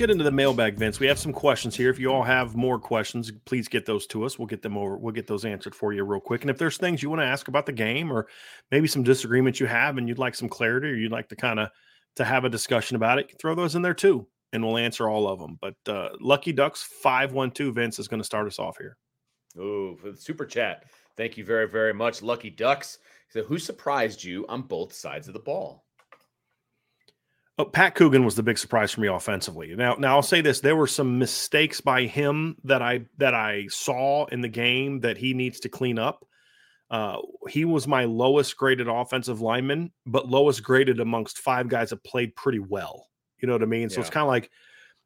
Get into the mailbag, Vince. We have some questions here. If you all have more questions, please get those to us. We'll get them over. We'll get those answered for you real quick. And if there's things you want to ask about the game, or maybe some disagreements you have, and you'd like some clarity, or you'd like to kind of to have a discussion about it, throw those in there too, and we'll answer all of them. But uh, Lucky Ducks five one two Vince is going to start us off here. Oh, for the super chat. Thank you very, very much. Lucky Ducks. So who surprised you on both sides of the ball? Oh, Pat Coogan was the big surprise for me offensively. Now, now I'll say this: there were some mistakes by him that I that I saw in the game that he needs to clean up. Uh, he was my lowest graded offensive lineman, but lowest graded amongst five guys that played pretty well. You know what I mean? So Yeah. it's kind of like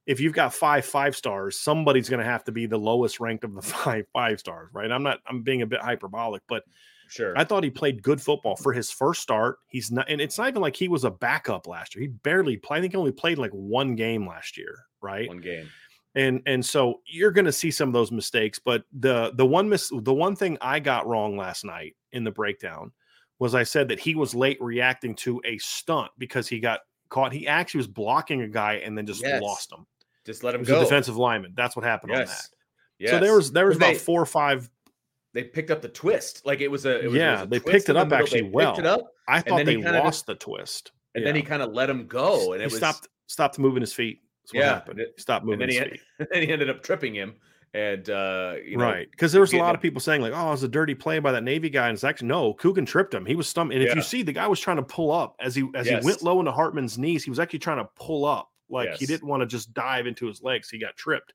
if you've got five five stars, somebody's going to have to be the lowest ranked of the five five stars, right? I'm not. I'm being a bit hyperbolic, but Sure. I thought he played good football for his first start. He's not, and it's not even like he was a backup last year. He barely played. I think he only played like one game last year, right? One game. And and so you're going to see some of those mistakes. But the the one miss, the one thing I got wrong last night in the breakdown was I said that he was late reacting to a stunt because he got caught. He actually was blocking a guy and then just Yes. lost him. Just let him go. defensive lineman. That's what happened on that. Yes. Yes. So there was there was But about they- four or five. They picked up the twist. Like it was a. It was, it Yeah, was a they picked it up middle. actually They well. It up, I thought then they he kinda just- lost the twist. and then he kind of let him go, and he it was stopped stopped moving his feet. Yeah, happened. He stopped and then his he feet. had, and he ended up tripping him, and uh, you know, right. Because there was a lot him- of people saying, like, oh, it was a dirty play by that Navy guy. And it's actually no, Coogan tripped him. He was stumped. And if Yeah. you see the guy was trying to pull up as he as Yes. he went low into Hartman's knees, he was actually trying to pull up. Like he didn't want to just dive into his legs. He got tripped.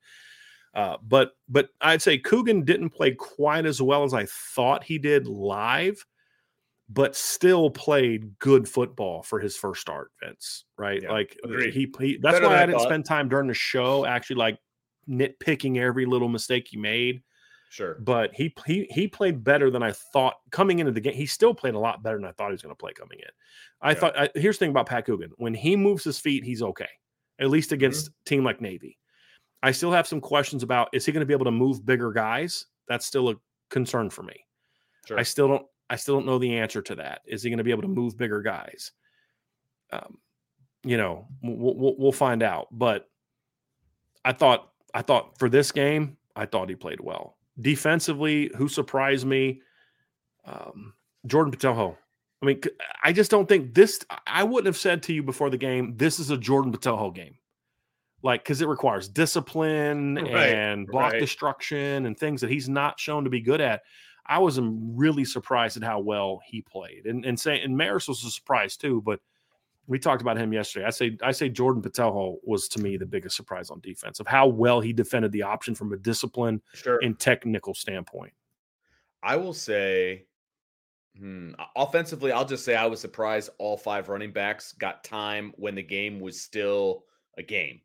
Uh, but but I'd say Coogan didn't play quite as well as I thought he did live, but still played good football for his first start, Vince. Right? Yeah, Like agreed. he, he that's Better why I I didn't spend time during the show actually like nitpicking every little mistake he made. sure. But he he he played better than I thought coming into the game. He still played a lot better than I thought he was going to play coming in. I Yeah. thought I, here's the thing about Pat Coogan: when he moves his feet, he's okay. At least against Mm-hmm. a team like Navy. I still have some questions about is he going to be able to move bigger guys? That's still a concern for me. Sure. I still don't I still don't know the answer to that. Is he going to be able to move bigger guys? Um, you know, we'll, we'll, we'll find out. But I thought I thought for this game, I thought he played well defensively. Who surprised me? Um, Jordan Botelho. I mean, I just don't think this. I wouldn't have said to you before the game, this is a Jordan Botelho game. Like, because it requires discipline Right, and block right. destruction and things that he's not shown to be good at. I was um, really surprised at how well he played, and and say and Marist was a surprise too. But we talked about him yesterday. I say I say Jordan Botelho was to me the biggest surprise on defense of how well he defended the option from a discipline Sure. and technical standpoint. I will say, hmm, offensively, I'll just say I was surprised all five running backs got time when the game was still a game.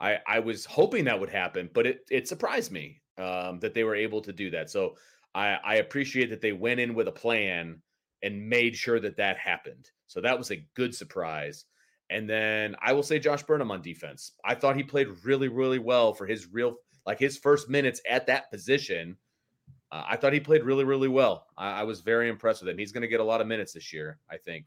I, I was hoping that would happen, but it it surprised me um, that they were able to do that. So I, I appreciate that they went in with a plan and made sure that that happened. So that was a good surprise. And then I will say Josh Burnham on defense. I thought he played really, really well for his real, like his first minutes at that position. Uh, I thought he played really, really well. I, I was very impressed with him. He's going to get a lot of minutes this year, I think.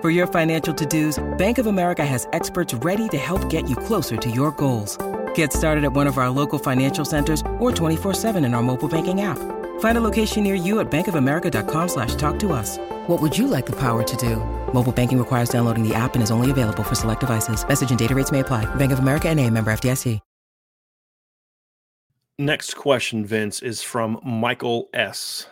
For your financial to-dos, Bank of America has experts ready to help get you closer to your goals. Get started at one of our local financial centers or 24-7 in our mobile banking app. Find a location near you at bankofamerica.com slash talk to us. What would you like the power to do? Mobile banking requires downloading the app and is only available for select devices. Message and data rates may apply. Bank of America and a member FDIC. Next question, Vince, is from Michael S.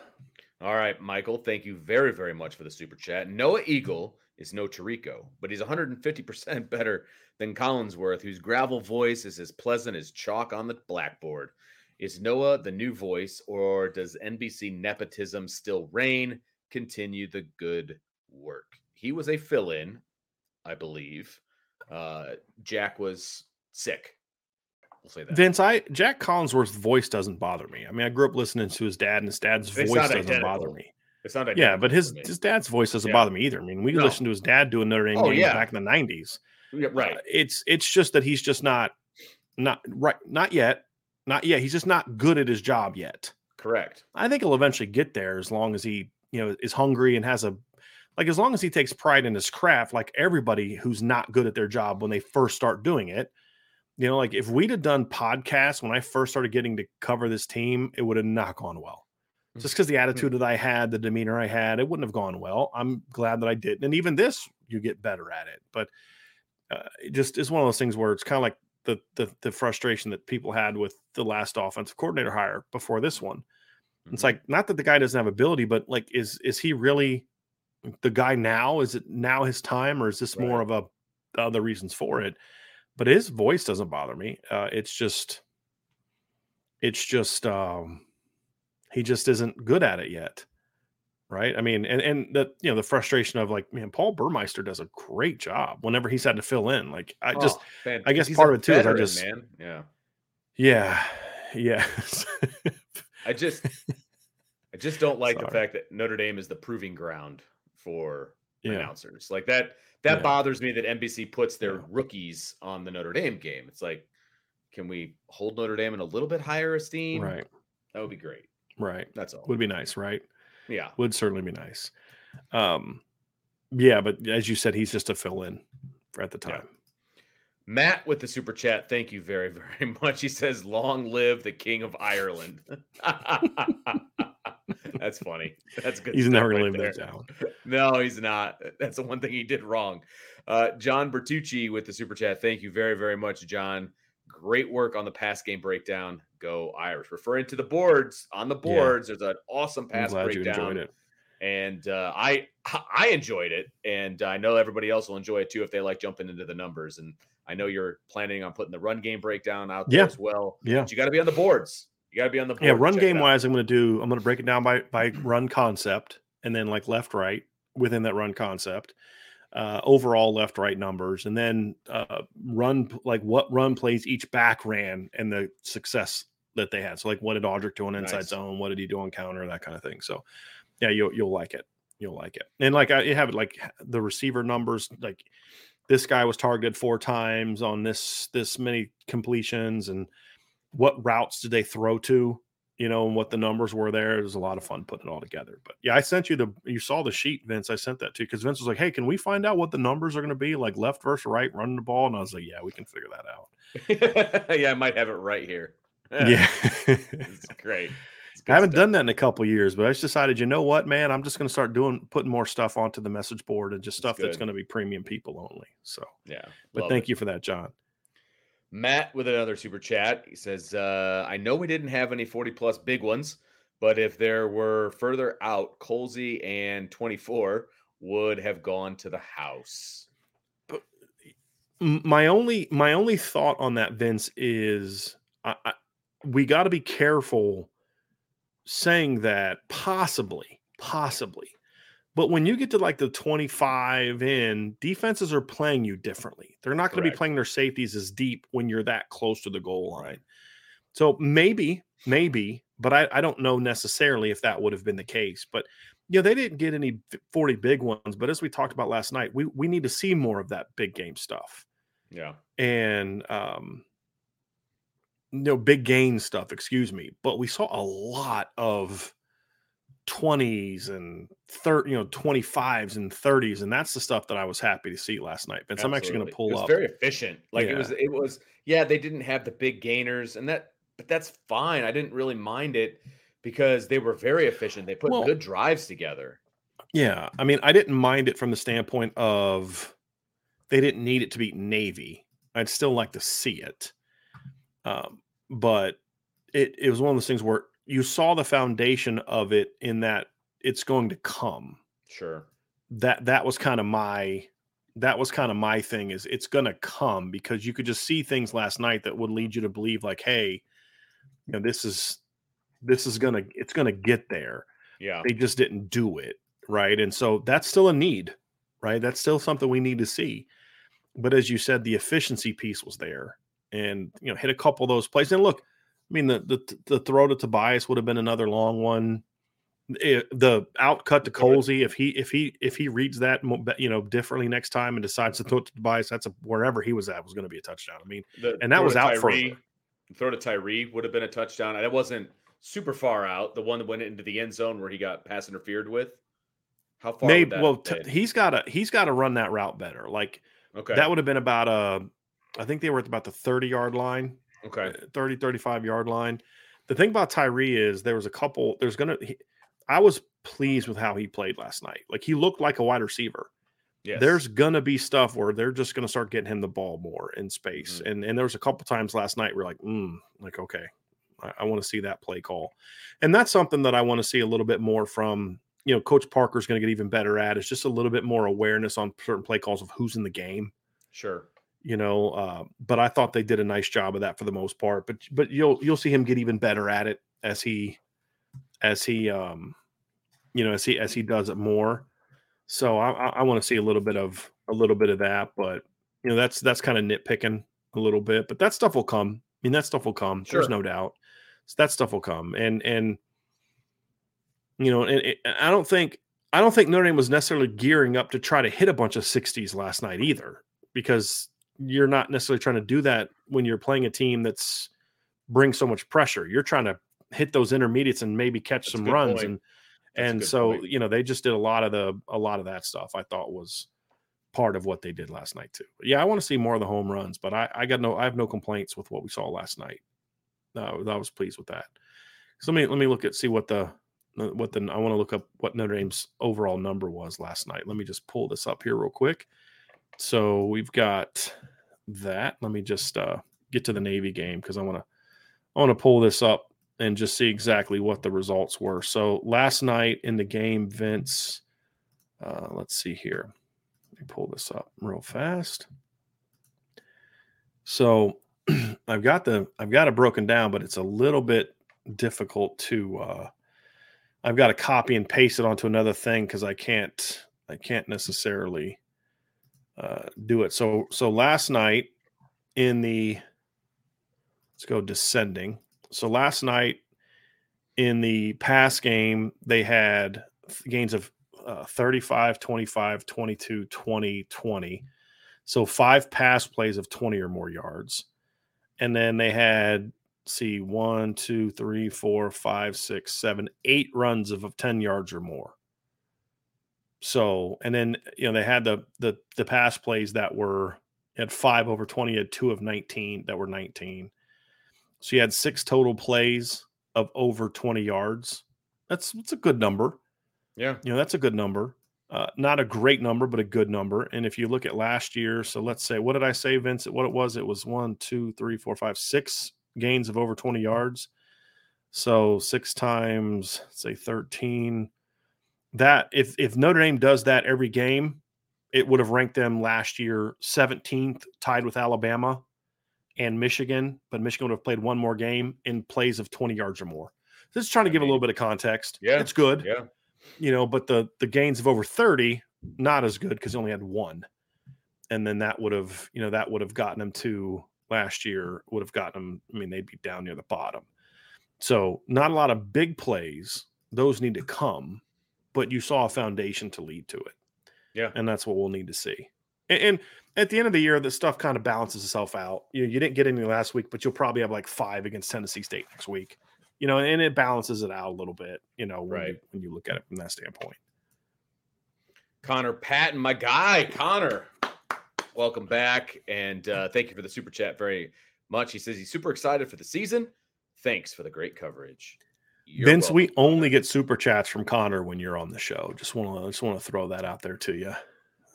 All right, Michael, thank you very, very much for the super chat. Noah Eagle is no Tirico, but he's 150% better than Collinsworth, whose gravel voice is as pleasant as chalk on the blackboard. Is Noah the new voice, or does NBC nepotism still reign? Continue the good work. He was a fill in, I believe. Uh, Jac was sick. We'll say that. Vince, I Jac Collinsworth's voice doesn't bother me. I mean, I grew up listening to his dad, and his dad's It's voice doesn't identical. bother me. It's not Yeah, but his his dad's voice doesn't Yeah. bother me either. I mean, we No. listened to his dad doing Notre Dame Oh, games yeah. back in the nineties. Yeah, right. Uh, it's it's just that he's just not not right not yet. Not yet. He's just not good at his job yet. Correct. I think he'll eventually get there as long as he, you know, is hungry and has a like as long as he takes pride in his craft, like everybody who's not good at their job when they first start doing it. You know, like if we'd have done podcasts when I first started getting to cover this team, it would have not gone well. Just because the attitude that I had, the demeanor I had, it wouldn't have gone well. I'm glad that I didn't. And even this, you get better at it. But uh, it just is one of those things where it's kind of like the, the the frustration that people had with the last offensive coordinator hire before this one. It's Mhm. like not that the guy doesn't have ability, but like is is he really the guy now? Is it now his time, or is this more of a other reasons for it? But his voice doesn't bother me. Uh, it's just, it's just, um, he just isn't good at it yet, right? I mean, and and the you know the frustration of like, man, Paul Burmeister does a great job whenever he's had to fill in. Like, I just, Oh, man, I guess part of it too is I just- man. Yeah. yeah, yeah, I just I just don't like the fact that Notre Dame is the proving ground for yeah. announcers. Like that that Yeah. bothers me that NBC puts their Yeah. rookies on the Notre Dame game. It's like can we hold Notre Dame in a little bit higher esteem? Right, That would be great. Right. That's all. Would be nice, right? yeah. would certainly be nice. Um, yeah, but as you said, he's just a fill in at the Yeah. time. Matt with the super chat. Thank you very, very much. He says, Long live the King of Ireland. That's funny. That's good. He's never right going to live there. that down. No, he's not. That's the one thing he did wrong. Uh, John Bertucci with the super chat. Thank you very, very much, John. Great work on the pass game breakdown. Go Irish. Referring to the boards on the Yeah. boards, there's an awesome pass breakdown enjoyed it. and uh, I I enjoyed it, and I know everybody else will enjoy it too if they like jumping into the numbers. And I know you're planning on putting the run game breakdown out there Yeah. as well. Yeah. But you got to be on the boards. You got to be on the board. Yeah, run game wise, I'm going to do. I'm going to break it down by by run concept, and then like left right within that run concept, uh, overall left right numbers, and then uh, run like what run plays each back ran and the success that they had. So like, what did Audric do on inside Nice. zone? What did he do on counter? That kind of thing. So yeah, you'll you'll like it. You'll like it. And like I you have it like the receiver numbers. Like this guy was targeted four times on this this many completions, and what routes did they throw to? You know, and what the numbers were there. It was a lot of fun putting it all together. But yeah, I sent you the you saw the sheet, Vince. I sent that to you because Vince was like, "Hey, can we find out what the numbers are going to be like left versus right running the ball?" And I was like, "Yeah, we can figure that out." yeah, I might have it right here. Yeah. it's great. It's I haven't stuff. done that in a couple years, but I just decided, you know what, man, I'm just going to start doing putting more stuff onto the message board and just stuff that's good. going to be premium people only. So, Yeah, but thank it. you for that, John. Matt with another super chat. He says, uh, I know we didn't have any 40 plus big ones, but if there were further out, Colzie and 24 would have gone to the house. My only my only thought on that, Vince, is I, I, we got to be careful saying that possibly, possibly. But when you get to like the 25 in, defenses are playing you differently. They're not going to be playing their safeties as deep when you're that close to the goal line. So maybe, maybe, but I, I don't know necessarily if that would have been the case. But you know, they didn't get any 40 big ones. But as we talked about last night, we we need to see more of that big game stuff Yeah. and um you no big gain stuff excuse me but we saw a lot of 20s and 30 you know 25s and 30s and that's the stuff that i was happy to see last night vince i'm actually going to pull it was up very efficient. Like it was, it was, yeah, they didn't have the big gainers and that, but that's fine. I didn't really mind it because they were very efficient. They put Well- good drives together. yeah i mean i didn't mind it from the standpoint of they didn't need it to be navy i'd still like to see it um, but it, it was one of those things where you saw the foundation of it in that it's going to come. Sure. that that was kind of my that was kind of my thing is it's going to come because you could just see things last night that would lead you to believe like hey you know this is this is going to it's going to get there. Yeah. they just didn't do it right? And so that's still a need right? That's still something we need to see. But as you said the efficiency piece was there and you know hit a couple of those plays and look i mean the the, the throw to tobias would have been another long one Eh, the outcut to Colzie, if he if he if he reads that you know differently next time and decides to throw it to Tobias, that's a wherever he was at was going to be a touchdown. I mean, The And that was out Tyree- further. Throw to Tyree would have been a touchdown. And it wasn't super far out. The one that went into the end zone where he got pass interfered with. How far? maybe that well t- he's got to he's got to run that route better. Like okay. that would have been about a I think they were at about the 30 yard line. Okay. uh, 30 35 yard line the thing about tyree is there was a couple there's gonna he, i was pleased with how he played last night like he looked like a wide receiver Yes. there's gonna be stuff where they're just gonna start getting him the ball more in space Mhm. and and there was a couple times last night we're like mm, like okay i, I want to see that play call and that's something that i want to see a little bit more from you know coach parker's gonna get even better at is just a little bit more awareness on certain play calls of who's in the game sure. You know uh, but i thought they did a nice job of that for the most part but but you'll you'll see him get even better at it as he as he um you know as he as he does it more. So i i, want to see a little bit of a little bit of that but you know that's that's kind of nitpicking a little bit but that stuff will come. I mean that stuff will come there's no doubt. So that stuff will come and and you know and, and i don't think i don't think notre dame was necessarily gearing up to try to hit a bunch of 60s last night either because you're not necessarily trying to do that when you're playing a team that's brings so much pressure. You're trying to hit those intermediates and maybe catch That's some runs point. and That's and so point. you know they just did a lot of the a lot of that stuff. I thought was part of what they did last night too. But yeah, I want to see more of the home runs, but I I got no I have no complaints with what we saw last night. No, I was pleased with that. So let me let me look at see what the what the I want to look up what Notre Dame's overall number was last night. Let me just pull this up here real quick. So we've got that. Let me just uh, get to the Navy game because I want to I want to pull this up and just see exactly what the results were. So last night in the game, Vince, uh, let's see here. Let me pull this up real fast. So I've got the I've got it broken down, but it's a little bit difficult to. Uh, I've got to copy and paste it onto another thing because I can't I can't necessarily uh, do it. So so last night in the let's go descending. So last night in the pass game, they had gains of uh, 35, 25, 22, 20, 20. So five pass plays of 20 or more yards. And then they had, see, one, two, three, four, five, six, seven, eight runs of, of 10 yards or more. So, and then, you know, they had the, the, the pass plays that were, had five over 20, had two of 19 that were 19. So you had six total plays of over 20 yards. That's, that's a good number. Yeah. You know, that's a good number. Uh, not a great number, but a good number. And if you look at last year, so let's say, what did I say, Vincent? What it was? It was one, two, three, four, five, six gains of over 20 yards. So six times, say 13. That if if Notre Dame does that every game, it would have ranked them last year 17th, tied with Alabama and Michigan, but Michigan would have played one more game in plays of 20 yards or more. Just trying to give a little bit of context. Yeah. It's good. Yeah. You know, but the the gains of over 30, not as good because he only had one. And then that would have, you know, that would have gotten them to last year, would have gotten them. I mean, they'd be down near the bottom. So not a lot of big plays. Those need to come, but you saw a foundation to lead to it. Yeah. And that's what we'll need to see. And, and at the end of the year, the stuff kind of balances itself out. You, you didn't get any last week, but you'll probably have like five against Tennessee State next week. You know, and it balances it out a little bit, you know, when, Right. you, when you look at it from that standpoint. Connor Patton, my guy, Connor. Welcome back. And uh, thank you for the super chat very much. He says he's super excited for the season. Thanks for the great coverage. You're Vince, we only get super chats from Connor when you're on the show. Just want to just want to throw that out there to you. I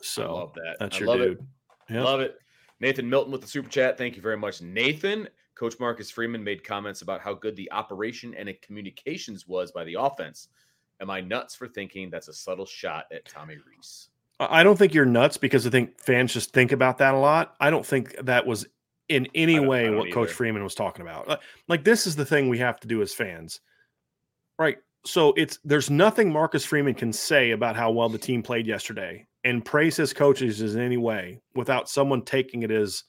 So love that. that's I your love dude. it. Yeah. Love it. Nathan Milton with the super chat. Thank you very much, Nathan. Coach Marcus Freeman made comments about how good the operation and communications was by the offense. Am I nuts for thinking that's a subtle shot at Tommy Rees? I I don't think you're nuts because I think fans just think about that a lot. I don't think that was in any I I way what Coach. Freeman was talking about. Like- Like this is the thing we have to do as fans. Right. So it's there's nothing Marcus Freeman can say about how well the team played yesterday and praise his coaches in any way without someone taking it as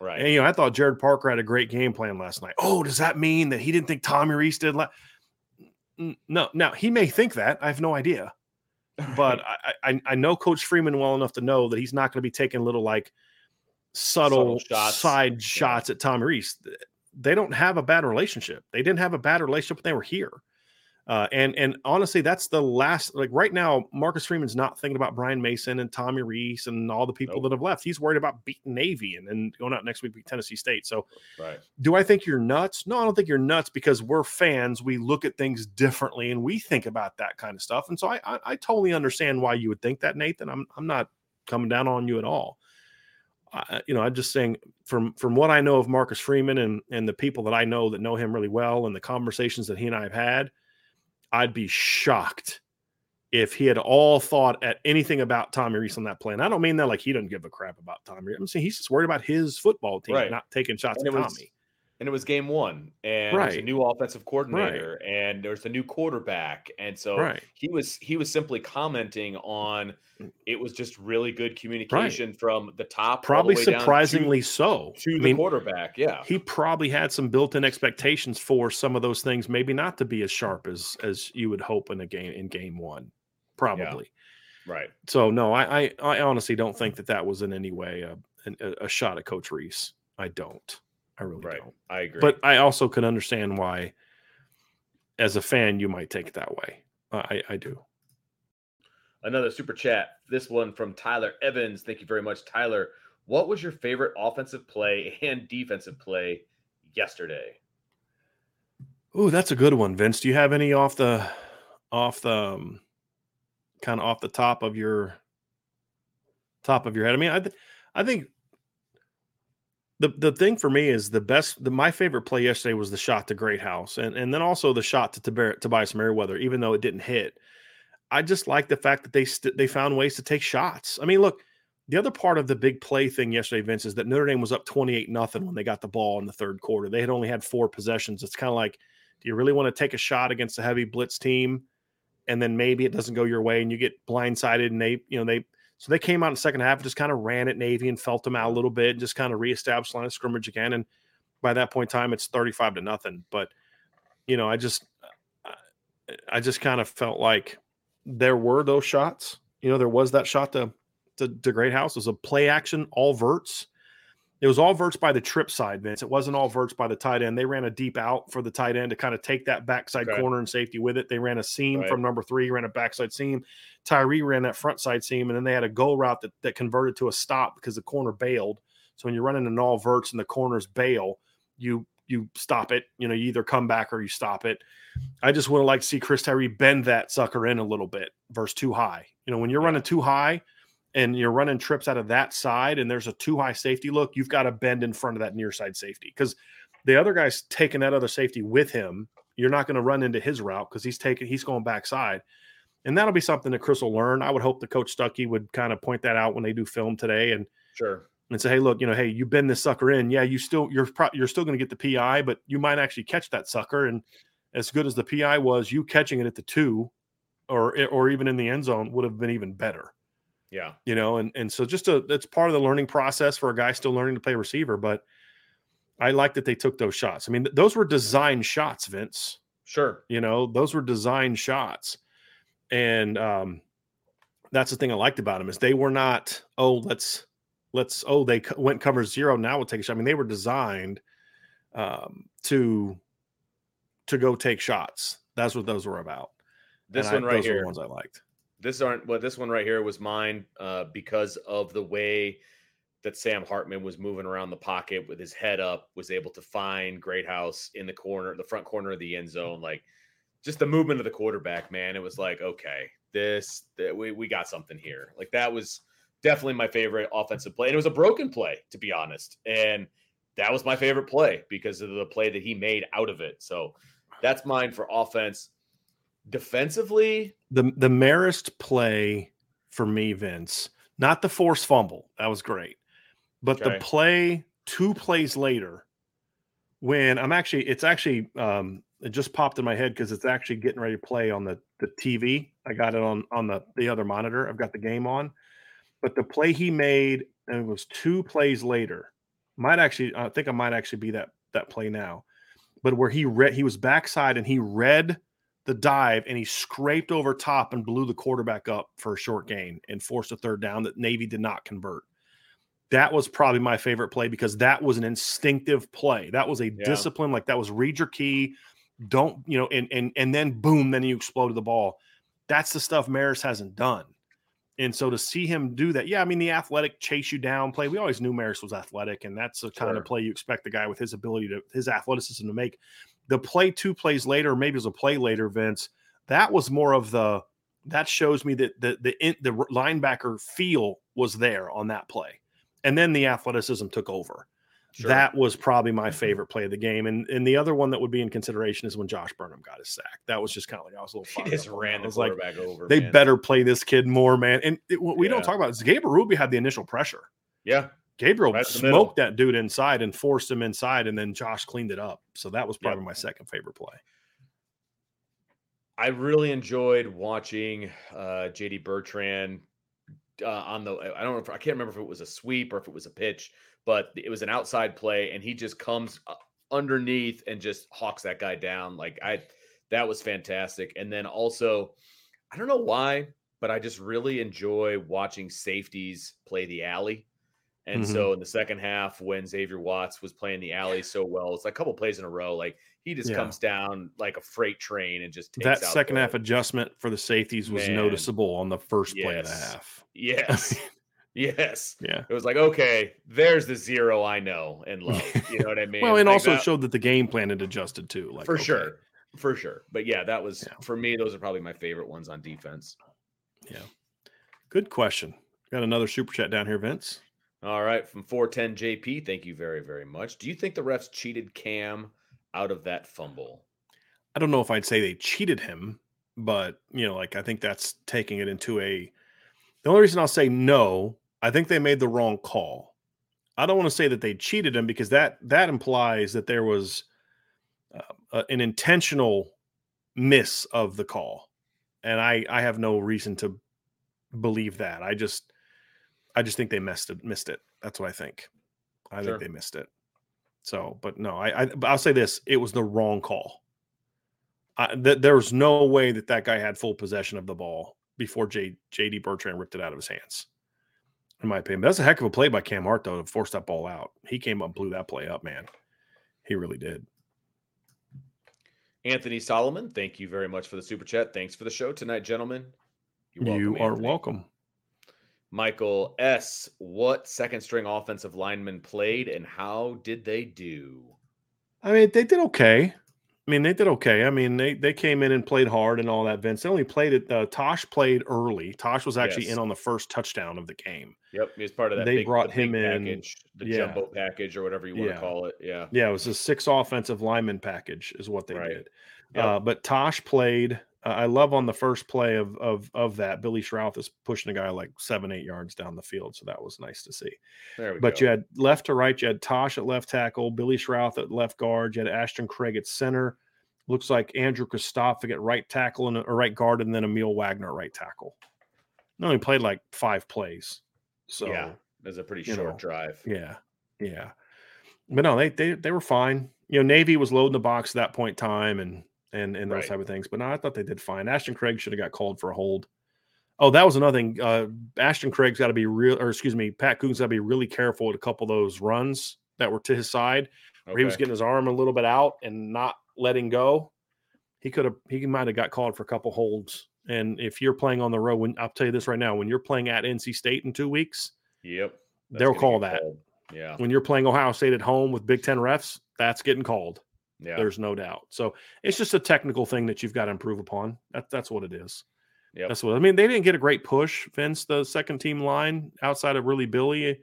Right. Hey, you know, I thought Gerad Parker had a great game plan last night. Oh, does that mean that he didn't think Tommy Rees did? La-? No, now he may think that. I have no idea, but I, I I know Coach Freeman well enough to know that he's not going to be taking little like subtle, Subtle shots. side Yeah. shots at Tommy Rees. They don't have a bad relationship. They didn't have a bad relationship when they were here. Uh, and and honestly, that's the last. Like right now, Marcus Freeman's not thinking about Brian Mason and Tommy Rees and all the people Nope. that have left. He's worried about beating Navy and then going out next week beat Tennessee State. So right. do I think you're nuts? No, I don't think you're nuts because we're fans. We look at things differently and we think about that kind of stuff. And so I, I, I totally understand why you would think that, Nathan. I'm, I'm not coming down on you at all. I, you know, I'm just saying from from what I know of Marcus Freeman and and the people that I know that know him really well and the conversations that he and I have had, I'd be shocked if he had all thought at anything about Tommy Rees on that play. And I don't mean that like he doesn't give a crap about Tommy. I'm saying he's just worried about his football team, Right. not taking shots And at it was- Tommy. And it was game one, and there's a new offensive coordinator, and there's a new quarterback, and so Right. he was he was simply commenting on mm. it was just really good communication from the top, all the Probably way down to- surprisingly so. to, I the mean, quarterback. Yeah, he probably had some built-in expectations for some of those things, maybe not to be as sharp as as you would hope in a game in game one. Probably. right. So no, I, I I honestly don't think that that was in any way a a, a shot at Coach Rees. I don't. I really Right. don't. I agree. But I also can understand why, as a fan, you might take it that way. I I do. Another super chat. This one from Tyler Evans. Thank you very much, Tyler. What was your favorite offensive play and defensive play yesterday? Ooh, that's a good one, Vince. Do you have any off the off the um, kind of off the top of your top of your head? I mean, I th- I think the the thing for me is the best. The my favorite play yesterday was the shot to Greathouse, and and then also the shot to Tobias, Tobias Merriweather, even though it didn't hit. I just like the fact that they st- they found ways to take shots. I mean, look, the other part of the big play thing yesterday, Vince, is that Notre Dame was up twenty eight nothing when they got the ball in the third quarter. They had only had four possessions. It's kind of like do you really want to take a shot against a heavy blitz team and then maybe it doesn't go your way and you get blindsided and they you know they so they came out in the second half just kind of ran at navy and felt them out a little bit and just kind of reestablished line of scrimmage again and by that point in time it's 35 to nothing but you know, I just uh, uh, I just kind of felt like there were those shots. You know, there was that shot to to, to Greathouse. It was a play action, all verts. It was all verts by the trip side, Vince. It wasn't all verts by the tight end. They ran a deep out for the tight end to kind of take that backside okay. corner and safety with it. They ran a seam right. from number three, ran a backside seam. Tyree ran that front side seam, and then they had a go route that, that converted to a stop because the corner bailed. So when you're running an all verts and the corners bail, you you stop it. You know, you either come back or you stop it. I just would like to see Chris Tyree bend that sucker in a little bit versus too high. You know, when you're running too high and you're running trips out of that side and there's a too high safety look, you've got to bend in front of that near side safety because the other guy's taking that other safety with him. You're not going to run into his route because he's taking he's going backside. And that'll be something that Chris will learn. I would hope the coach Stuckey would kind of point that out when they do film today and sure and say, hey, look, you know, hey, you bend this sucker in. Yeah, you still you're pro- you're still going to get the PI, but you might actually catch that sucker. And as good as the PI was, you catching it at the two, or or even in the end zone would have been even better. Yeah, you know, and and so just a that's part of the learning process for a guy still learning to play receiver. But I like that they took those shots. I mean, th- those were design shots, Vince. Sure, you know, those were design shots, and um, that's the thing I liked about them is they were not. Oh, let's let's oh they went cover zero now we'll take a shot. I mean they were designed um, to to go take shots. That's what those were about. This and one I, right here, ones I liked. This aren't well. This one right here was mine uh, because of the way that Sam Hartman was moving around the pocket with his head up, was able to find Greathouse in the corner, the front corner of the end zone, like just the movement of the quarterback. Man, it was like okay, this, this we we got something here. Like that was definitely my favorite offensive play. And it was a broken play, to be honest. And that was my favorite play because of the play that he made out of it. So that's mine for offense. Defensively, the the Marist play for me, Vince, not the force fumble. That was great. But okay. the play two plays later, when I'm actually, it's actually, um, it just popped in my head because it's actually getting ready to play on the the TV. I got it on on the the other monitor. I've got the game on. But the play he made, and it was two plays later, might actually, I think I might actually be that that play now. But where he read, he was backside and he read the dive and he scraped over top and blew the quarterback up for a short gain and forced a third down that Navy did not convert. That was probably my favorite play because that was an instinctive play. That was a yeah. discipline, like that was read your key, don't you know, and and and then boom, then you exploded the ball. That's the stuff Marist hasn't done. And so to see him do that, yeah, I mean the athletic chase you down play. We always knew Marist was athletic, and that's the kind of play you expect the guy with his ability to his athleticism to make. The play two plays later, maybe it was a play later, Vince. That was more of the that shows me that the the the linebacker feel was there on that play, and then the athleticism took over. Sure. That was probably my mm-hmm. favorite play of the game. And and the other one that would be in consideration is when Josh Burnham got his sack. That was just kind of like I was a little. He just ran the quarterback like, over. They man. better play this kid more, man. And it, what we yeah. don't talk about is Gabriel Rubio had the initial pressure. Yeah, Gabriel right smoked that dude inside and forced him inside, and then Josh cleaned it up. So that was probably yeah. my second favorite play. I really enjoyed watching uh, JD Bertrand uh, on the. I don't know if I can't remember if it was a sweep or if it was a pitch but it was an outside play and he just comes uh, underneath and just hawks that guy down. Like I, that was fantastic. And then also, I don't know why, but I just really enjoy watching safeties play the alley. And mm-hmm. so in the second half, when Xavier Watts was playing the alley so well, it's like a couple plays in a row. Like he just yeah. comes down like a freight train and just takes that second half adjustment for the safeties was Man. noticeable on the first yes. play of the half. Yes. Yes. Yeah. It was like, okay, there's the zero I know and love. You know what I mean? well, and like also that, showed that the game plan had adjusted too. Like for okay. sure. For sure. But yeah, that was yeah. for me, those are probably my favorite ones on defense. Yeah. Good question. Got another super chat down here, Vince. All right, from 410 JP. Thank you very, very much. Do you think the refs cheated Cam out of that fumble? I don't know if I'd say they cheated him, but you know, like I think that's taking it into a the only reason I'll say no I think they made the wrong call. I don't want to say that they cheated him because that that implies that there was uh, an intentional miss of the call, and I I have no reason to believe that. I just I just think they missed it. Missed it. That's what I think. I sure. think they missed it. So, but no, I, I I'll say this: it was the wrong call. I, th- there was no way that that guy had full possession of the ball before J- JD Bertrand ripped it out of his hands. In my opinion, but that's a heck of a play by Cam Hart though to force that ball out. He came up, and blew that play up, man. He really did. Anthony Solomon, thank you very much for the super chat. Thanks for the show tonight, gentlemen. You're welcome, you are Anthony. welcome. Michael S. What second string offensive linemen played and how did they do? I mean, they did okay. I mean, they did okay. I mean, they they came in and played hard and all that. Vince, they only played it. Uh, Tosh played early. Tosh was actually yes. in on the first touchdown of the game. Yep, he was part of that. They big, brought the him in, package, the yeah. jumbo package or whatever you want yeah. to call it. Yeah, yeah, it was a six offensive lineman package, is what they right. did. Yep. Uh, but Tosh played. Uh, I love on the first play of of of that. Billy Schrauth is pushing a guy like seven, eight yards down the field, so that was nice to see. There but go. you had left to right. You had Tosh at left tackle, Billy Schrauth at left guard. You had Ashton Craig at center. Looks like Andrew Kristofic at right tackle and a right guard, and then Aamil Wagner at right tackle. They only played like five plays, so yeah, it was a pretty short know, drive. Yeah, yeah, but no, they they they were fine. You know, Navy was loading the box at that point in time, and and and those right. type of things. But no, I thought they did fine. Ashton Craig should have got called for a hold. Oh, that was another thing. Uh, Ashton Craig's got to be real, or excuse me, Pat Coogan's got to be really careful with a couple of those runs that were to his side, where okay. he was getting his arm a little bit out and not letting go. He could have, he might have got called for a couple holds. And if you're playing on the road, when I'll tell you this right now, when you're playing at NC State in two weeks, yep, they'll call that. Called. Yeah. When you're playing Ohio State at home with Big Ten refs, that's getting called. Yeah. There's no doubt. So it's just a technical thing that you've got to improve upon. That, that's what it is. Yeah. That's what I mean. They didn't get a great push, Vince, the second team line outside of really Billy.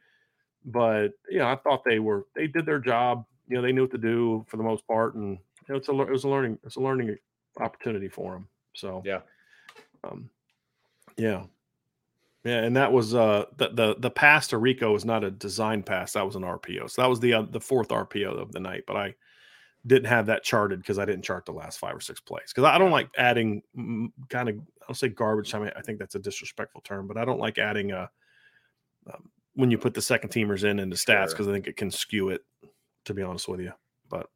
But yeah, I thought they were they did their job. You know, they knew what to do for the most part, and you know, it's a it was a learning it's a learning opportunity for them. So yeah, um, yeah, yeah, and that was uh the the the pass to Rico was not a design pass. That was an RPO. So that was the uh, the fourth RPO of the night. But I didn't have that charted because I didn't chart the last five or six plays because I don't like adding kind of I'll say garbage time. I think that's a disrespectful term, but I don't like adding a um, when you put the second teamers in into stats because sure. I think it can skew it. To be honest with you, but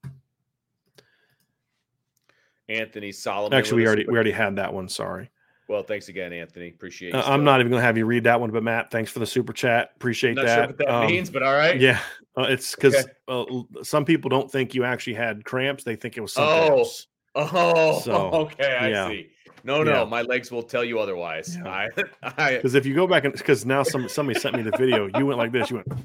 Anthony Solomon. Actually, we already we already had that one. Sorry. Well, thanks again, Anthony. Appreciate. Uh, I'm not even going to have you read that one, but Matt, thanks for the super chat. Appreciate not that. Sure what that um, means, but all right. Yeah, uh, it's because okay. uh, some people don't think you actually had cramps; they think it was something oh. else. Oh, so, okay, I yeah. see. No, no, yeah. my legs will tell you otherwise. Because if you go back and because now some somebody sent me the video, you went like this. You went.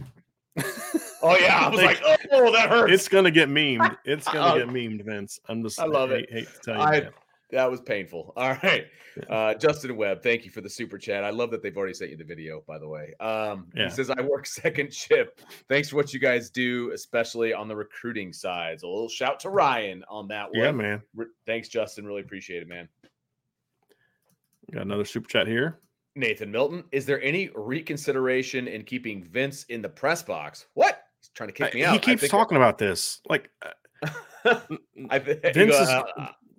oh yeah, I was like, oh, that hurts. It's gonna get memed. It's gonna get memed, Vince. I'm just. I love hate, it. Hate to tell you. I, that was painful. All right. Uh, Justin Webb, thank you for the super chat. I love that they've already sent you the video, by the way. Um, yeah. He says, I work second shift. Thanks for what you guys do, especially on the recruiting side. So a little shout to Ryan on that one. Yeah, man. Re- thanks, Justin. Really appreciate it, man. Got another super chat here. Nathan Milton, is there any reconsideration in keeping Vince in the press box? What? He's trying to kick me out. He keeps talking about this. Like, I, Vince is uh,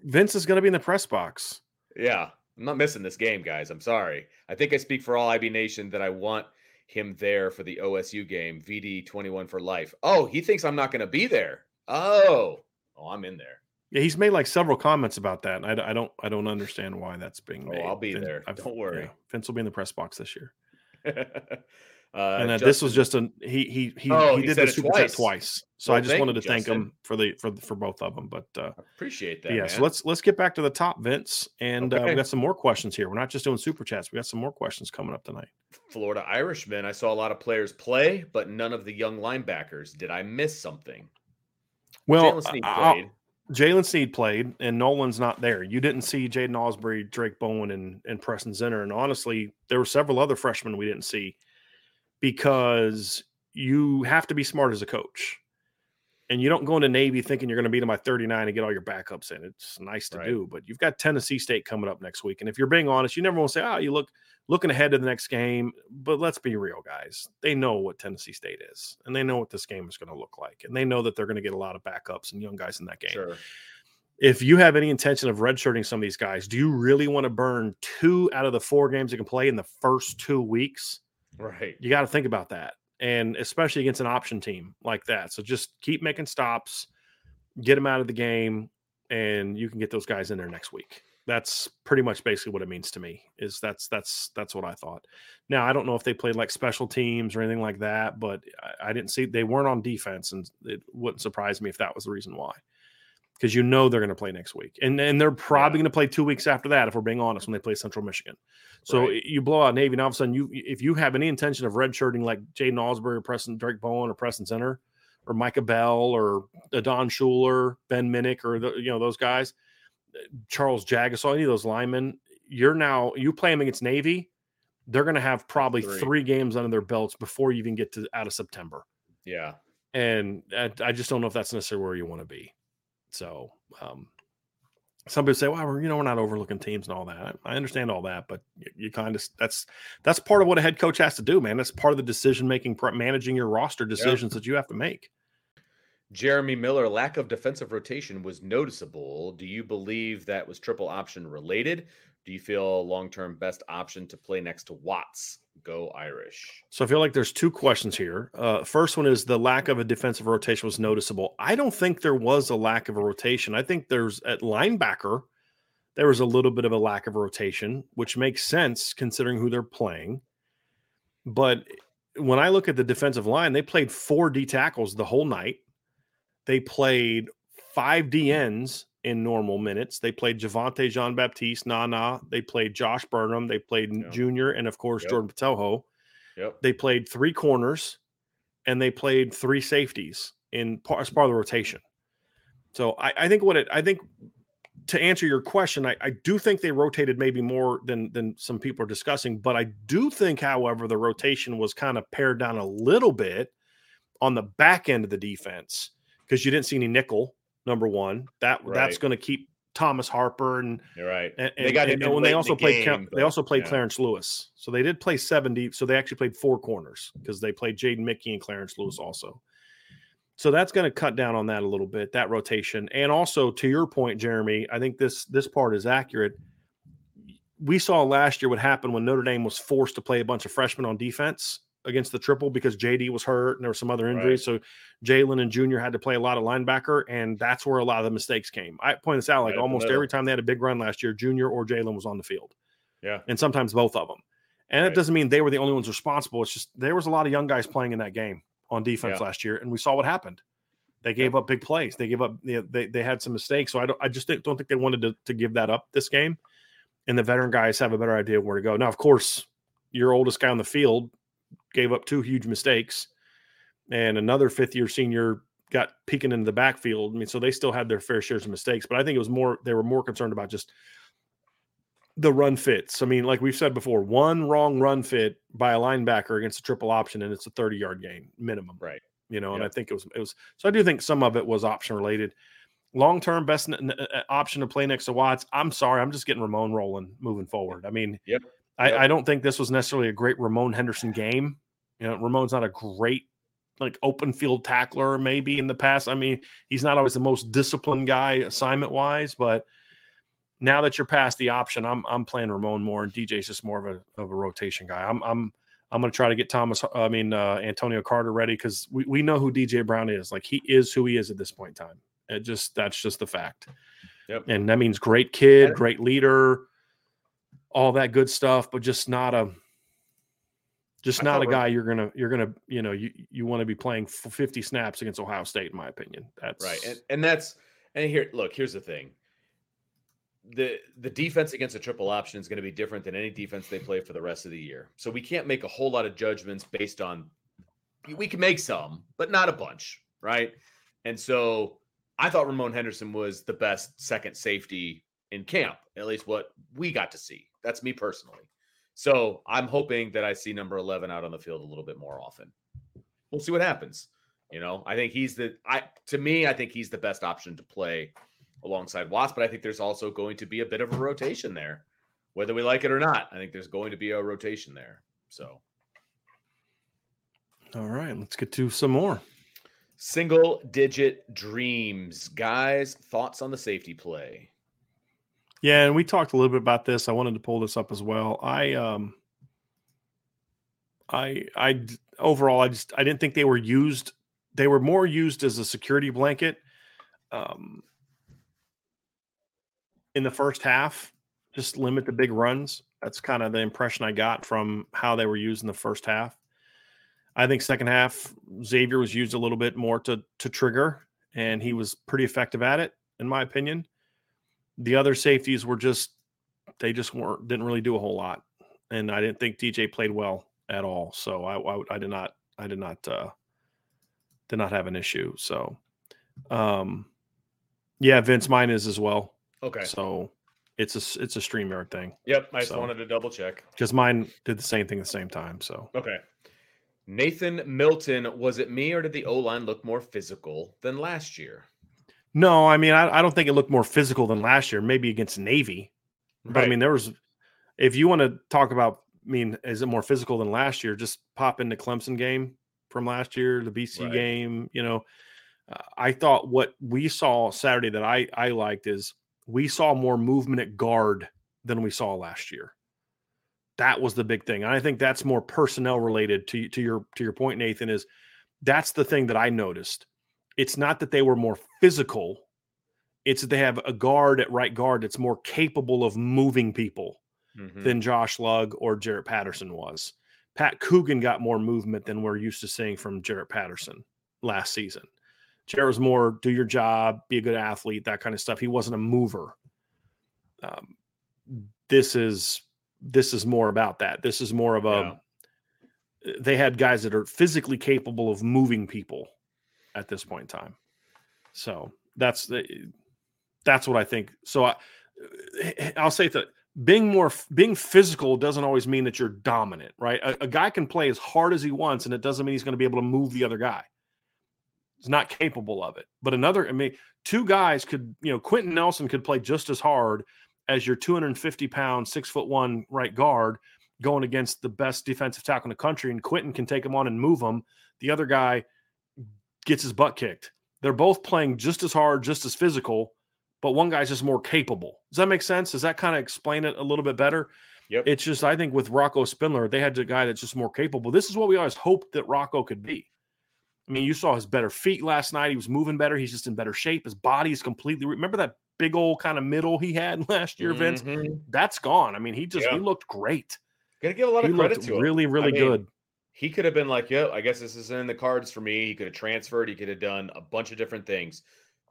Vince is going to be in the press box. Yeah, I'm not missing this game, guys. I'm sorry. I think I speak for all IB Nation that I want him there for the OSU game. VD 21 for life. Oh, he thinks I'm not going to be there. Oh, oh, I'm in there. Yeah, he's made like several comments about that. And I, I don't, I don't understand why that's being made. Oh, I'll be Vince, there. I've, don't worry. Yeah, Vince will be in the press box this year. Uh, and Justin, this was just a he he he, oh, he, he did the super twice. chat twice. So well, I just wanted to thank him for the for for both of them. But uh, appreciate that. Yeah. Man. So let's let's get back to the top, Vince, and okay. uh, we got some more questions here. We're not just doing super chats. We got some more questions coming up tonight. Florida Irishman. I saw a lot of players play, but none of the young linebackers. Did I miss something? Well, Jaylen Sneed played, and Nolan's not there. You didn't see Jaden Ausberry, Drayk Bowen, and, and Preston Zinter. And honestly, there were several other freshmen we didn't see because you have to be smart as a coach. And you don't go into Navy thinking you're going to beat them by 39 and get all your backups in. It's nice to right. do, but you've got Tennessee State coming up next week. And if you're being honest, you never want to say, oh, you look looking ahead to the next game. But let's be real, guys. They know what Tennessee State is, and they know what this game is going to look like. And they know that they're going to get a lot of backups and young guys in that game. Sure. If you have any intention of redshirting some of these guys, do you really want to burn two out of the four games you can play in the first two weeks? Right. You got to think about that. And especially against an option team like that. So just keep making stops, get them out of the game. and you can get those guys in there next week. That's pretty much basically what it means to me. Is that's that's that's what I thought. Now I don't know if they played like special teams or anything like that, but I, I didn't see they weren't on defense, and it wouldn't surprise me if that was the reason why. Because you know they're going to play next week, and and they're probably Yeah. going to play two weeks after that. If we're being honest, when they play Central Michigan, so Right. you blow out Navy, and all of a sudden you if you have any intention of redshirting like Jaden Osbury or Preston Drayk Bowen or Preston Zinter or Micah Bell or Don Schuler, Ben Minich, or the, you know those guys, eh, Charles Jagusah, any of those linemen, you're now you play them against Navy, they're going to have probably Three. three. games under their belts before you even get to out of September, Yeah. and I, I just don't know if that's necessarily where you want to be. So, um, some people say, "Well, we're, you know, we're not overlooking teams and all that." I understand all that, but you, you kind of that's that's part of what a head coach has to do, man. That's part of the decision making, managing your roster decisions that you have to make. Jeremy Miller, lack of defensive rotation was noticeable. Do you believe that was triple option related? Do you feel long term best option to play next to Watts? Go Irish. So I feel like there's two questions here. Uh, first one is the lack of a defensive rotation was noticeable. I don't think there was a lack of a rotation. I think there's at linebacker there was a little bit of a lack of rotation, which makes sense considering who they're playing. But when I look at the defensive line, they played four D tackles the whole night. They played five DNs in normal minutes. They played Javontae Jean Baptiste, Nana. They played Josh Burnham. They played Yeah. Junior, and of course Yep. Jordan Botelho Yep. they played three corners and they played three safeties in part, as part of the rotation. So I, I think what it I think to answer your question, I, I do think they rotated maybe more than than some people are discussing, but I do think, however, the rotation was kind of pared down a little bit on the back end of the defense because you didn't see any nickel. Number one, that that's going to keep Thomas Harper and You're right. and, They got and, when they also the played game, they also played yeah. Clarence Lewis. So they did play 70. So they actually played four corners because they played Jaden Mickey and Clarence Lewis also. So that's going to cut down on that a little bit, that rotation. And also to your point, Jeremy, I think this this part is accurate. We saw last year what happened when Notre Dame was forced to play a bunch of freshmen on defense against the triple because JD was hurt and there were some other injuries. So Jalen and Junior had to play a lot of linebacker, and that's where a lot of the mistakes came. I point this out like Right almost every time they had a big run last year, Junior or Jalen was on the field, Yeah. and sometimes both of them. And Right. it doesn't mean they were the only ones responsible. It's just there was a lot of young guys playing in that game on defense Yeah. last year, and we saw what happened. They gave up big plays. They gave up. They, they, they had some mistakes. So I don't. I just don't don't think they wanted to, to give that up this game. And the veteran guys have a better idea of where to go. Now, of course, your oldest guy on the field gave up two huge mistakes, and another fifth year senior got peeking into the backfield. I mean, so they still had their fair shares of mistakes, but I think it was more they were more concerned about just the run fits. I mean, like we've said before, one wrong run fit by a linebacker against a triple option, and it's a 30 yard gain minimum. Right. You know, and I think it was it was so I do think some of it was option related. Long term best n- n- uh, option to play next to Watts. I'm sorry, I'm just getting Ramon rolling moving forward. I mean, Yep. I, Yep. I don't think this was necessarily a great Ramon Henderson game. You know, Ramon's not a great like open field tackler, maybe in the past. I mean, he's not always the most disciplined guy assignment wise, but now that you're past the option, I'm I'm playing Ramon more, and DJ's just more of a of a rotation guy. I'm I'm I'm going to try to get Thomas. I mean uh, Antonio Carter ready because we we know who DJ Brown is. Like he is who he is at this point in time. It just that's just the fact. Yep. And that means great kid, great leader, all that good stuff, but just not a just not a guy you're gonna you're gonna you know you you want to be playing 50 snaps against Ohio State in my opinion. That's Right. And and that's and here look, here's the thing. The the defense against a triple option is going to be different than any defense they play for the rest of the year. So we can't make a whole lot of judgments based on we can make some, but not a bunch, right? And so I thought Ramon Henderson was the best second safety in camp, at least what we got to see. That's me personally. So I'm hoping that I see number 11 out on the field a little bit more often. We'll see what happens. You know, I think he's the I to me, I think he's the best option to play alongside Watts, but I think there's also going to be a bit of a rotation there. Whether we like it or not, I think there's going to be a rotation there. So all right. Let's get to some more. single digit dreams. Guys, thoughts on the safety play? Yeah, and we talked a little bit about this. I wanted to pull this up as well. I um I I overall I just I didn't think they were used they were more used as a security blanket. Um in the first half. Just limit the big runs. That's kind of the impression I got from how they were used in the first half. I think second half Xavier was used a little bit more to to trigger, and he was pretty effective at it, in my opinion. The other safeties were just they just weren't didn't really do a whole lot, and I didn't think DJ played well at all. So I I, I did not I did not uh, did not have an issue. So, um, yeah, Vince, mine is as well. Okay. So it's a it's a StreamYard thing. Yep. I just So- wanted to double check. because mine did the same thing at the same time. So Okay. Nathan Milton, was it me or did the O line look more physical than last year? No, I mean I, I don't think it looked more physical than last year. Maybe against Navy, but I mean there was. If you want to talk about, I mean, is it more physical than last year? Just pop in the Clemson game from last year, the BC Right. game. You know, uh, I thought what we saw Saturday that I I liked is we saw more movement at guard than we saw last year. That was the big thing. And I think that's more personnel related to to your to your point, Nathan. Is that's the thing that I noticed. It's not that they were more physical. It's that they have a guard at right guard that's more capable of moving people Mhm. than Josh Lugg or Jarrett Patterson was. Pat Coogan got more movement than we're used to seeing from Jarrett Patterson last season. Jarrett was more do your job, be a good athlete, that kind of stuff. He wasn't a mover. Um, this is this is more about that. This is more of a. They had guys that are physically capable of moving people at this point in time. So that's the that's what I think. So I I'll say that being more being physical doesn't always mean that you're dominant, right? A, a guy can play as hard as he wants, and it doesn't mean he's going to be able to move the other guy. He's not capable of it. But another, I mean, two guys could, you know, Quenton Nelson could play just as hard as your 250 pound, six foot one right guard going against the best defensive tackle in the country, and Quentin can take him on and move him. The other guy gets his butt kicked. They're both playing just as hard, just as physical, but one guy's just more capable. Does that make sense? Does that kind of explain it a little bit better? Yep. It's just I think with Rocco Spindler, they had a guy that's just more capable. This is what we always hoped that Rocco could be. I mean, you saw his better feet last night. He was moving better. He's just in better shape. His body is completely. Remember that big old kind of middle he had last year, Vince? Mhm. That's gone. I mean, he just he looked great. Gotta give a lot He of credit to him. really, really mean, good. He could have been like, "Yep, I guess this is in the cards for me." He could have transferred. He could have done a bunch of different things,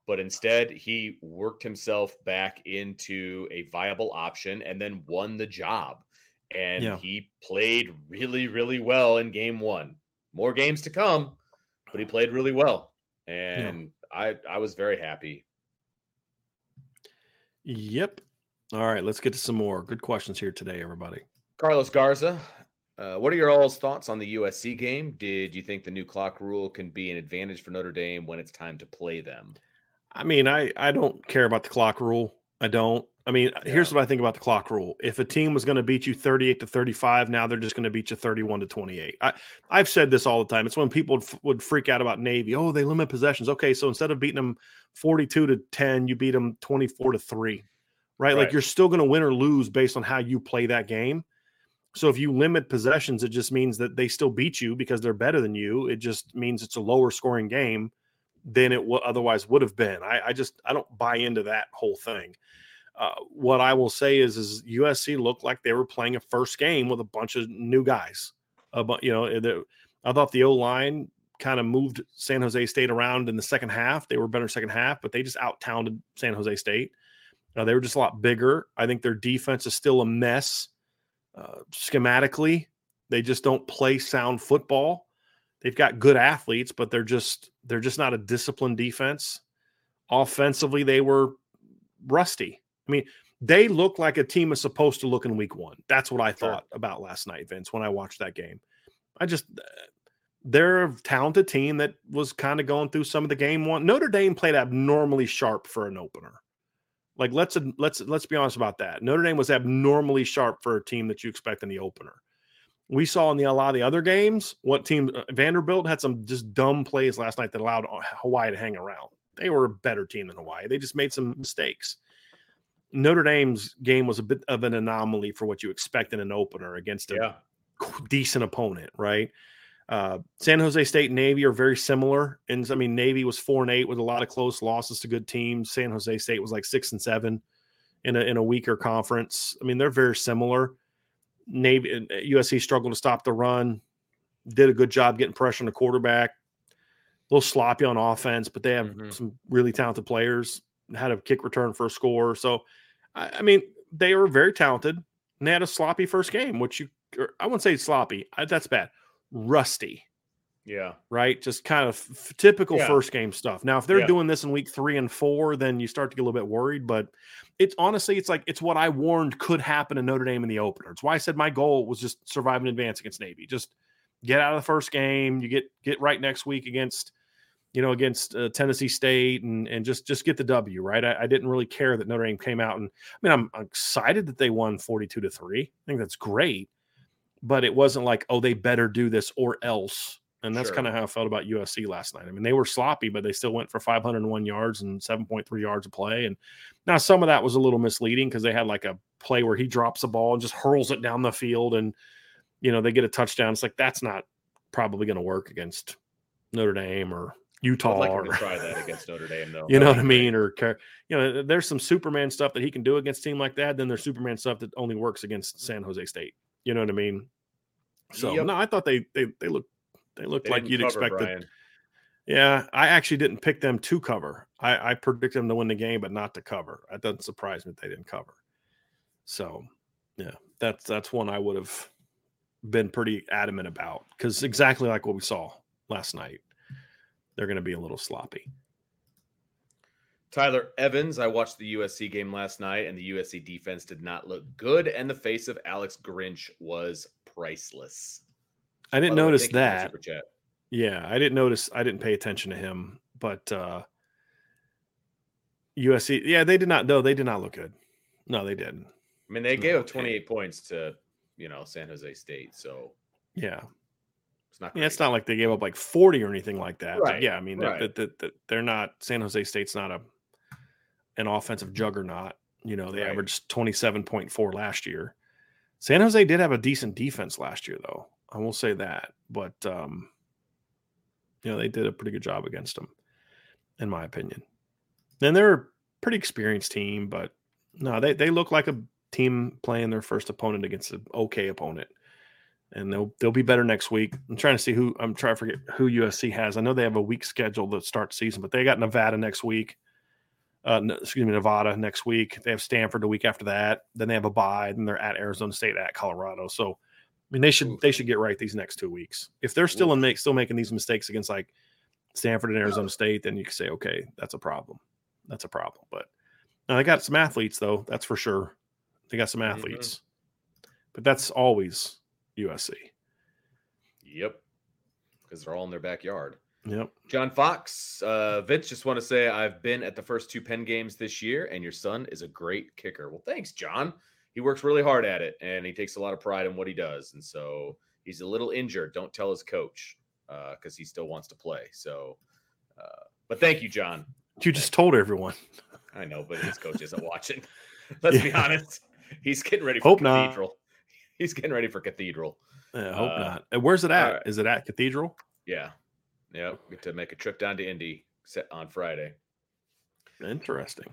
but instead, he worked himself back into a viable option and then won the job. And Yeah. he played really, really well in game one. More games to come, but he played really well, and I I was very happy. Yep. All right, let's get to some more good questions here today, everybody. Carlos Garza, uh, what are your all's thoughts on the USC game? Did you think the new clock rule can be an advantage for Notre Dame when it's time to play them? I mean, I I don't care about the clock rule. I don't. I mean, here's what I think about the clock rule. If a team was going to beat you 38 to 35, now they're just going to beat you 31 to 28. I I've said this all the time. It's when people would, would freak out about Navy. Oh, they limit possessions. Okay, so instead of beating them 42 to 10, you beat them 24 to 3. Right? Like you're still going to win or lose based on how you play that game. So if you limit possessions, it just means that they still beat you because they're better than you. It just means it's a lower scoring game than it w- otherwise would have been. I, I just I don't buy into that whole thing. Uh, what I will say is, is USC looked like they were playing a first game with a bunch of new guys. But you know, the, I thought the O line kind of moved San Jose State around in the second half. They were better second half, but they just out San Jose State. Uh, they were just a lot bigger. I think their defense is still a mess uh, schematically. They just don't play sound football. They've got good athletes, but they're just they're just not a disciplined defense. Offensively, they were rusty. I mean, they look like a team is supposed to look in week one. That's what I Sure. thought about last night, Vince, when I watched that game. I just they're a talented team that was kind of going through some of the game one. Notre Dame played abnormally sharp for an opener. Like let's let's let's be honest about that. Notre Dame was abnormally sharp for a team that you expect in the opener. We saw in the a lot of the other games what team uh, Vanderbilt had some just dumb plays last night that allowed uh, Hawaii to hang around. They were a better team than Hawaii. They just made some mistakes. Notre Dame's game was a bit of an anomaly for what you expect in an opener against a Yeah. decent opponent, right? Uh, San Jose State and Navy are very similar. And I mean, Navy was four and eight with a lot of close losses to good teams. San Jose State was like six and seven in a in a weaker conference. I mean, they're very similar. Navy USC uh, struggled to stop the run, did a good job getting pressure on the quarterback. A little sloppy on offense, but they have mm-hmm. some really talented players. Had a kick return for a score. So, I, I mean, they were very talented. And they had a sloppy first game, which you I wouldn't say sloppy. That's bad. Rusty. Yeah. Right. Just kind of f- typical yeah. first game stuff. Now, if they're yeah. doing this in week three and four, then you start to get a little bit worried. But it's honestly, it's like it's what I warned could happen in Notre Dame in the opener. It's why I said my goal was just survive and advance against Navy. Just get out of the first game. You get get right next week against, you know, against uh, Tennessee State, and and just just get the W. Right. I, I, didn't really care that Notre Dame came out, and I mean, I'm, I'm excited that they won forty two to three. I think that's great, but it wasn't like oh they better do this or else and that's sure. kind of how I felt about USC last night. I mean, they were sloppy, but they still went for 501 yards and 7.3 yards of play. And now some of that was a little misleading because they had like a play where he drops a ball and just hurls it down the field and, you know, they get a touchdown. It's like that's not probably going to work against Notre Dame or Utah. Like or, try that against Notre Dame, though. You know what I mean? Or, you know, there's some Superman stuff that he can do against a team like that. Then there's Superman stuff that only works against San Jose State. You know what I mean? So yep. no, I thought they they they looked they looked they like you'd expect it. Yeah, I actually didn't pick them to cover. I, I predicted them to win the game, but not to cover. That doesn't surprise me that they didn't cover. So, yeah, that's that's one I would have been pretty adamant about because exactly like what we saw last night, they're going to be a little sloppy. Tyler Evans, I watched the USC game last night, and the USC defense did not look good, and the face of Alex Grinch was priceless. I didn't notice that. Yeah, I didn't notice. I didn't pay attention to him, but uh USC, yeah, they did not. No, they did not look good. No, they didn't. I mean, they gave up 28 points to you know San Jose State, so yeah, it's not. Great. Yeah, it's not like they gave up like 40 or anything like that. Right. But yeah, I mean, right. that, that, that, they're not. San Jose State's not a an offensive juggernaut. You know, they right. averaged 27.4 last year. San Jose did have a decent defense last year, though. I will say that. But um, you know, they did a pretty good job against them, in my opinion. And they're a pretty experienced team, but no, they they look like a team playing their first opponent against an okay opponent. And they'll they'll be better next week. I'm trying to see who I'm trying to forget who USC has. I know they have a week schedule to start season, but they got Nevada next week. Uh, excuse me, Nevada next week. They have Stanford the week after that. Then they have a bye. Then they're at Arizona State, at Colorado. So I mean, they should they should get right these next two weeks. If they're still in make still making these mistakes against like Stanford and Arizona State, then you can say, okay, that's a problem. That's a problem. But now they got some athletes though, that's for sure. They got some mm-hmm. athletes, mm-hmm. but that's always USC. Yep, because they're all in their backyard. Yep. John Fox, uh, Vince, just want to say I've been at the first two Penn games this year, and your son is a great kicker. Well, thanks, John he works really hard at it and he takes a lot of pride in what he does. And so he's a little injured. Don't tell his coach because uh, he still wants to play. So, uh, but thank you, John. You just told everyone. I know, but his coach isn't watching. Let's yeah. be honest. He's getting ready for hope Cathedral. Not. He's getting ready for Cathedral. Yeah, hope uh, not. And where's it at? Right. Is it at Cathedral? Yeah. Yeah. Get to make a trip down to Indy set on Friday. Interesting.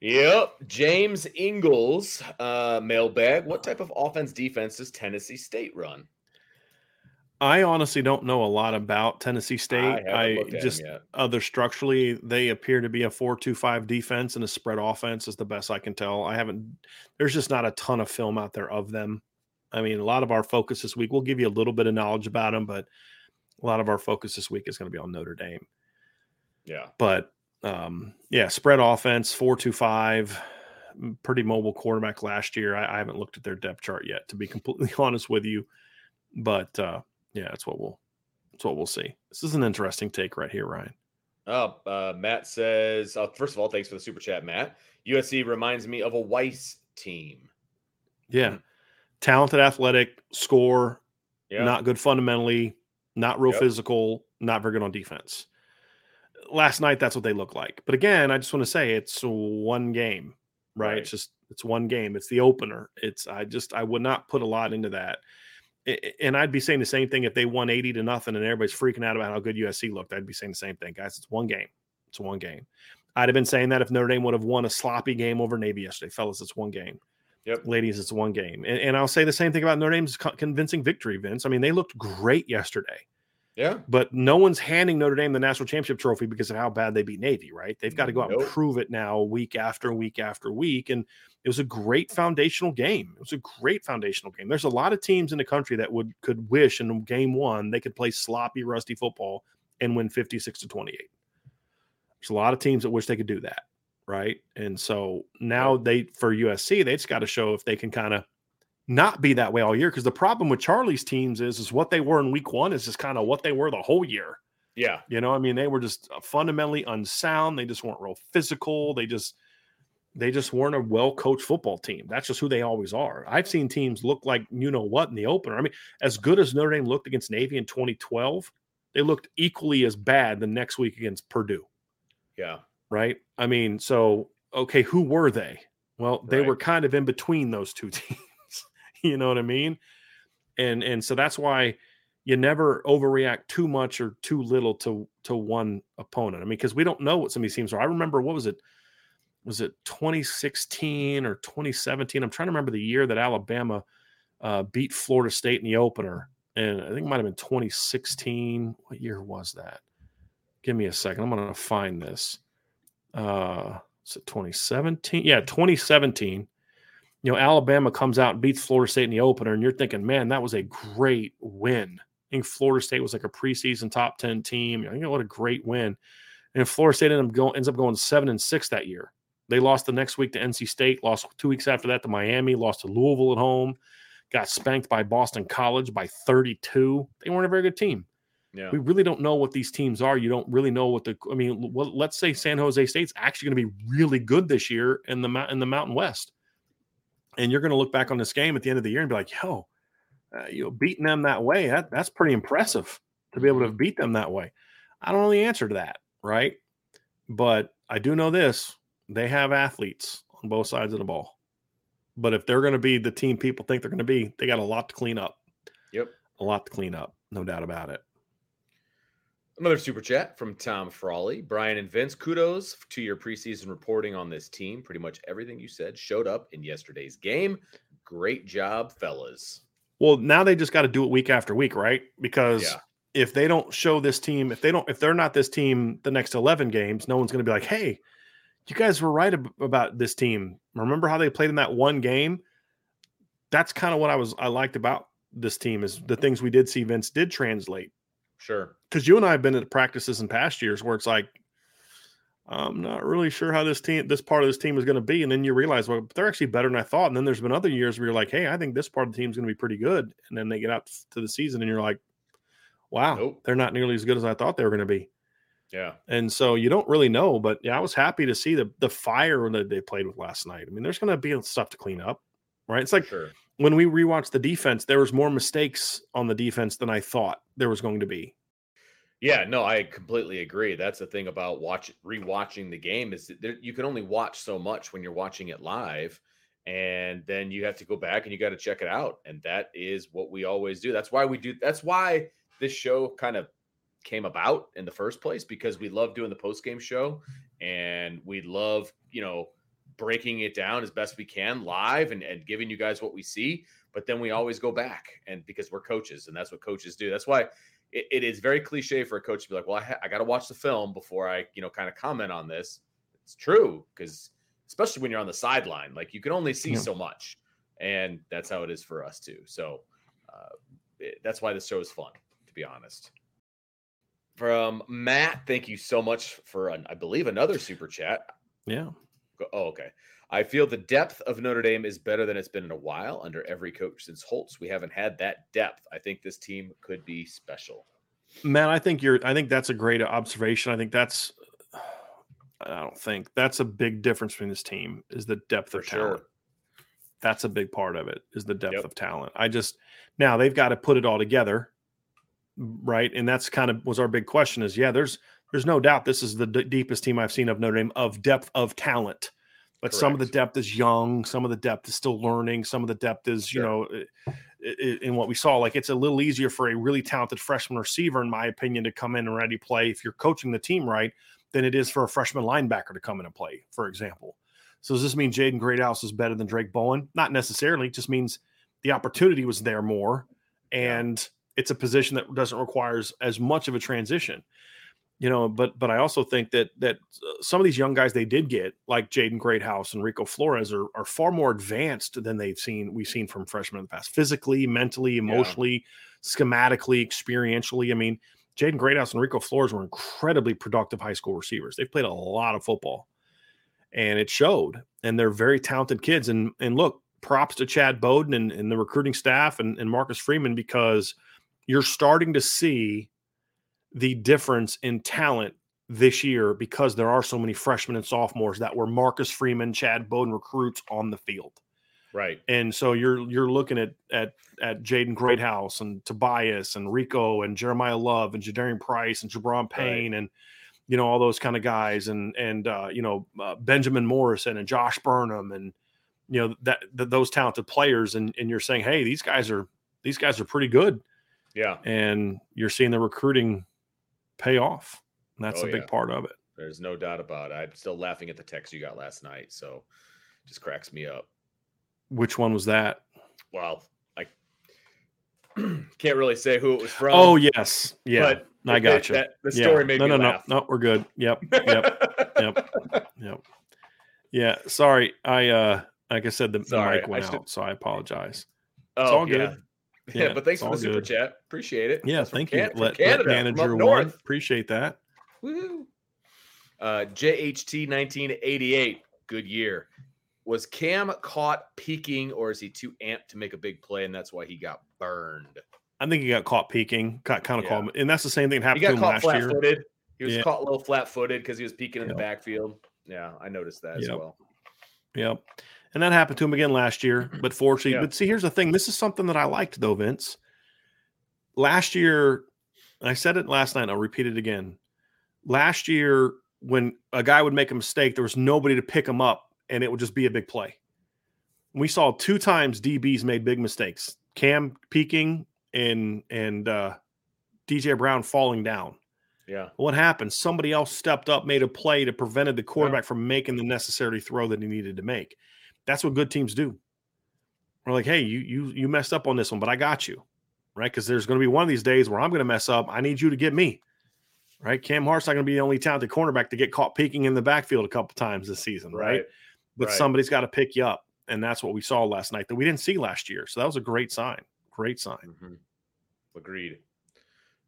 Yep. James Ingles, uh, mailbag. What type of offense defense does Tennessee State run? I honestly don't know a lot about Tennessee State. I, 'em just other structurally, they appear to be a four-two-five defense and a spread offense is the best I can tell. I haven't. There's just not a ton of film out there of them. I mean, a lot of our focus this week. We'll give you a little bit of knowledge about them, but a lot of our focus this week is going to be on Notre Dame. Yeah. But um, yeah, spread offense, four-two-five, pretty mobile quarterback last year. I, I haven't looked at their depth chart yet, to be completely honest with you. But uh, yeah, that's what we'll that's what we'll see. This is an interesting take right here, Ryan. Oh, uh, Matt says, uh, first of all, thanks for the super chat, Matt. USC reminds me of a Weis team. Yeah, talented, athletic, score, Yeah. not good fundamentally, not real Yep. physical, not very good on defense. Last night, that's what they look like. But again, I just want to say it's one game, right? Right. It's just it's one game. It's the opener. It's I just I would not put a lot into that. And I'd be saying the same thing if they won 80 to nothing and everybody's freaking out about how good USC looked. I'd be saying the same thing, guys. It's one game. It's one game. I'd have been saying that if Notre Dame would have won a sloppy game over Navy yesterday, fellas. It's one game Yep. ladies, it's one game. And, and I'll say the same thing about Notre Dame's convincing victory, Vince. I mean, they looked great yesterday, Yeah. but no one's handing Notre Dame the national championship trophy because of how bad they beat Navy, right? They've got to go out and prove it now week after week after week. And it was a great foundational game. It was a great foundational game. There's a lot of teams in the country that would could wish in game one they could play sloppy, rusty football and win 56 to 28. There's a lot of teams that wish they could do that right? And so now they for USC, they just got to show if they can kind of not be that way all year. Because the problem with Charlie's teams is is what they were in week one is just kind of what they were the whole year. Yeah. You know, I mean, they were just uh, fundamentally unsound. They just weren't real physical. They just they just weren't a well coached football team. That's just who they always are. I've seen teams look like you know what in the opener. I mean, as good as Notre Dame looked against Navy in 2012, they looked equally as bad the next week against Purdue Yeah. right? I mean, so okay, who were they? Well, they Right. were kind of in between those two teams. you know what I mean? And and so that's why you never overreact too much or too little to to one opponent. I mean, because we don't know what some of these teams are. I remember what was it? Was it 2016 or 2017? I'm trying to remember the year that Alabama uh, beat Florida State in the opener, and I think it might have been 2016. What year was that? Give me a second. I'm going to find this uh is it 2017 yeah 2017 you know alabama comes out and beats florida state in the opener and you're thinking man that was a great win i think florida state was like a preseason top 10 team you know what a great win and florida state ended up going, ends up going seven and six that year they lost the next week to nc state lost two weeks after that to miami lost to louisville at home got spanked by boston college by 32 they weren't a very good team Yeah. we really don't know what these teams are. You don't really know what the. I mean, well, let's say San Jose State's actually going to be really good this year in the in the Mountain West, and you're going to look back on this game at the end of the year and be like, "Yo, uh, you know, beating them that way, that that's pretty impressive to be able to beat them that way." I don't know the answer to that, right? But I do know this: they have athletes on both sides of the ball. But if they're going to be the team people think they're going to be, they got a lot to clean up. Yep. A lot to clean up, no doubt about it. Another super chat from Tom Frawley. Brian and Vince, kudos to your preseason reporting on this team. Pretty much everything you said showed up in yesterday's game. Great job, fellas. Well, now they just got to do it week after week, right? Because Yeah. if they don't show this team, if they don't, if they're not this team the next 11 games, no one's going to be like, hey, you guys were right ab- about this team. Remember how they played in that one game? That's kind of what I was, I liked about this team is the things we did see Vince did translate. Sure. Because you and I have been at practices in past years where it's like, I'm not really sure how this team, this part of this team is going to be. And then you realize, well, they're actually better than I thought. And then there's been other years where you're like, hey, I think this part of the team is going to be pretty good. And then they get out to the season and you're like, wow, Nope. they're not nearly as good as I thought they were going to be. Yeah. And so you don't really know. But yeah, I was happy to see the the fire that they played with last night. I mean, there's going to be stuff to clean up, right? It's like Sure. When we rewatched the defense, there was more mistakes on the defense than I thought there was going to be. Yeah, no, I completely agree. That's the thing about watch rewatching the game is that there, you can only watch so much when you're watching it live, and then you have to go back and you got to check it out, and that is what we always do. That's why we do. That's why this show kind of came about in the first place because we love doing the post game show, and we love you know breaking it down as best we can live and, and giving you guys what we see. But then we always go back and because we're coaches and that's what coaches do. That's why it, it is very cliche for a coach to be like, well, I, ha- I got to watch the film before I, you know, kind of comment on this. It's true because especially when you're on the sideline, like you can only see Yeah. so much. And that's how it is for us too. So uh, it- that's why this show is fun, to be honest. From Matt, thank you so much for, an, I believe, another super chat. Yeah. Oh, okay. I feel the depth of Notre Dame is better than it's been in a while under every coach since Holtz. We haven't had that depth. I think this team could be special. Man, I think you're I think that's a great observation. I think that's I don't think that's a big difference between this team is the depth For of sure. talent. That's a big part of it is the depth Yep. of talent. I just now they've got to put it all together, right? And that's kind of was our big question is yeah, there's there's no doubt this is the d- deepest team I've seen of Notre Dame of depth of talent. But some of the depth is young, some of the depth is still learning, some of the depth is, you know, in what we saw, like it's a little easier for a really talented freshman receiver, in my opinion, to come in and ready play if you're coaching the team right, than it is for a freshman linebacker to come in and play, for example. So does this mean Jaden Greathouse is better than Drayk Bowen? Not necessarily. It just means the opportunity was there more, and it's a position that doesn't require as- as much of a transition. You know, but but I also think that that uh, some of these young guys they did get, like Jaden Greathouse and Rico Flores, are are far more advanced than they've seen we've seen from freshmen in the past, physically, mentally, emotionally, schematically, experientially. I mean, Jaden Greathouse and Rico Flores were incredibly productive high school receivers. They've played a lot of football, and it showed. And they're very talented kids. And and look, props to Chad Bowden and, and the recruiting staff and, and Marcus Freeman because you're starting to see the difference in talent this year because there are so many freshmen and sophomores that were Marcus Freeman, Chad Bowden recruits on the field. Right. And so you're you're looking at at at Jaden Greathouse and Tobias and Rico and Jeremiyah Love and Jadarian Price and Gi'Bran Payne and you know all those kind of guys and and uh, you know uh, Benjamin Morrison and Josh Burnham and you know that, that those talented players and and you're saying hey these guys are these guys are pretty good Yeah. and you're seeing the recruiting pay off. And that's Oh, a big yeah. part of it. There's no doubt about it. I'm still laughing at the text you got last night. So it just cracks me up. Which one was that? Well, I can't really say who it was from. oh yes, yeah, but I got you. that- the Yeah. story made no, me no, laugh. no, no. no. We're good. Yep, yep, yep, yep. Yeah, sorry. I uh, like I said, the, the mic went should- out, so I apologize. Oh, all yeah. good. Yeah, Yeah, but thanks for the super good. chat. Appreciate it. Yeah, from thank you. from Let, let Canada, from manager one. Appreciate that. Woo. Uh, JHT 1988, good year. Was Cam caught peeking, or is he too amped to make a big play, and that's why he got burned? I think he got caught peeking, got kind of Yeah. caught, and that's the same thing that happened to him last year. flat-footed. He was Yeah. caught a little flat-footed because he was peeking in Yep. the backfield. Yeah, I noticed that as well. Yep. And that happened to him again last year. But fortunately, Yeah. but see, here's the thing. This is something that I liked though, Vince. Last year, I said it last night, I'll repeat it again. Last year, when a guy would make a mistake, there was nobody to pick him up, and it would just be a big play. We saw two times DBs made big mistakes. Cam peaking and and uh DJ Brown falling down. Yeah, What happened? Somebody else stepped up, made a play to prevented the quarterback from making the necessary throw that he needed to make. That's what good teams do. We're like, hey, you you you messed up on this one, but I got you, right? Because there's going to be one of these days where I'm going to mess up. I need you to get me, right? Cam Hart's not going to be the only talented cornerback to get caught peeking in the backfield a couple times this season, right? right. But right. somebody's got to pick you up, and that's what we saw last night that we didn't see last year. So that was a great sign. Great sign. Mhm. Agreed.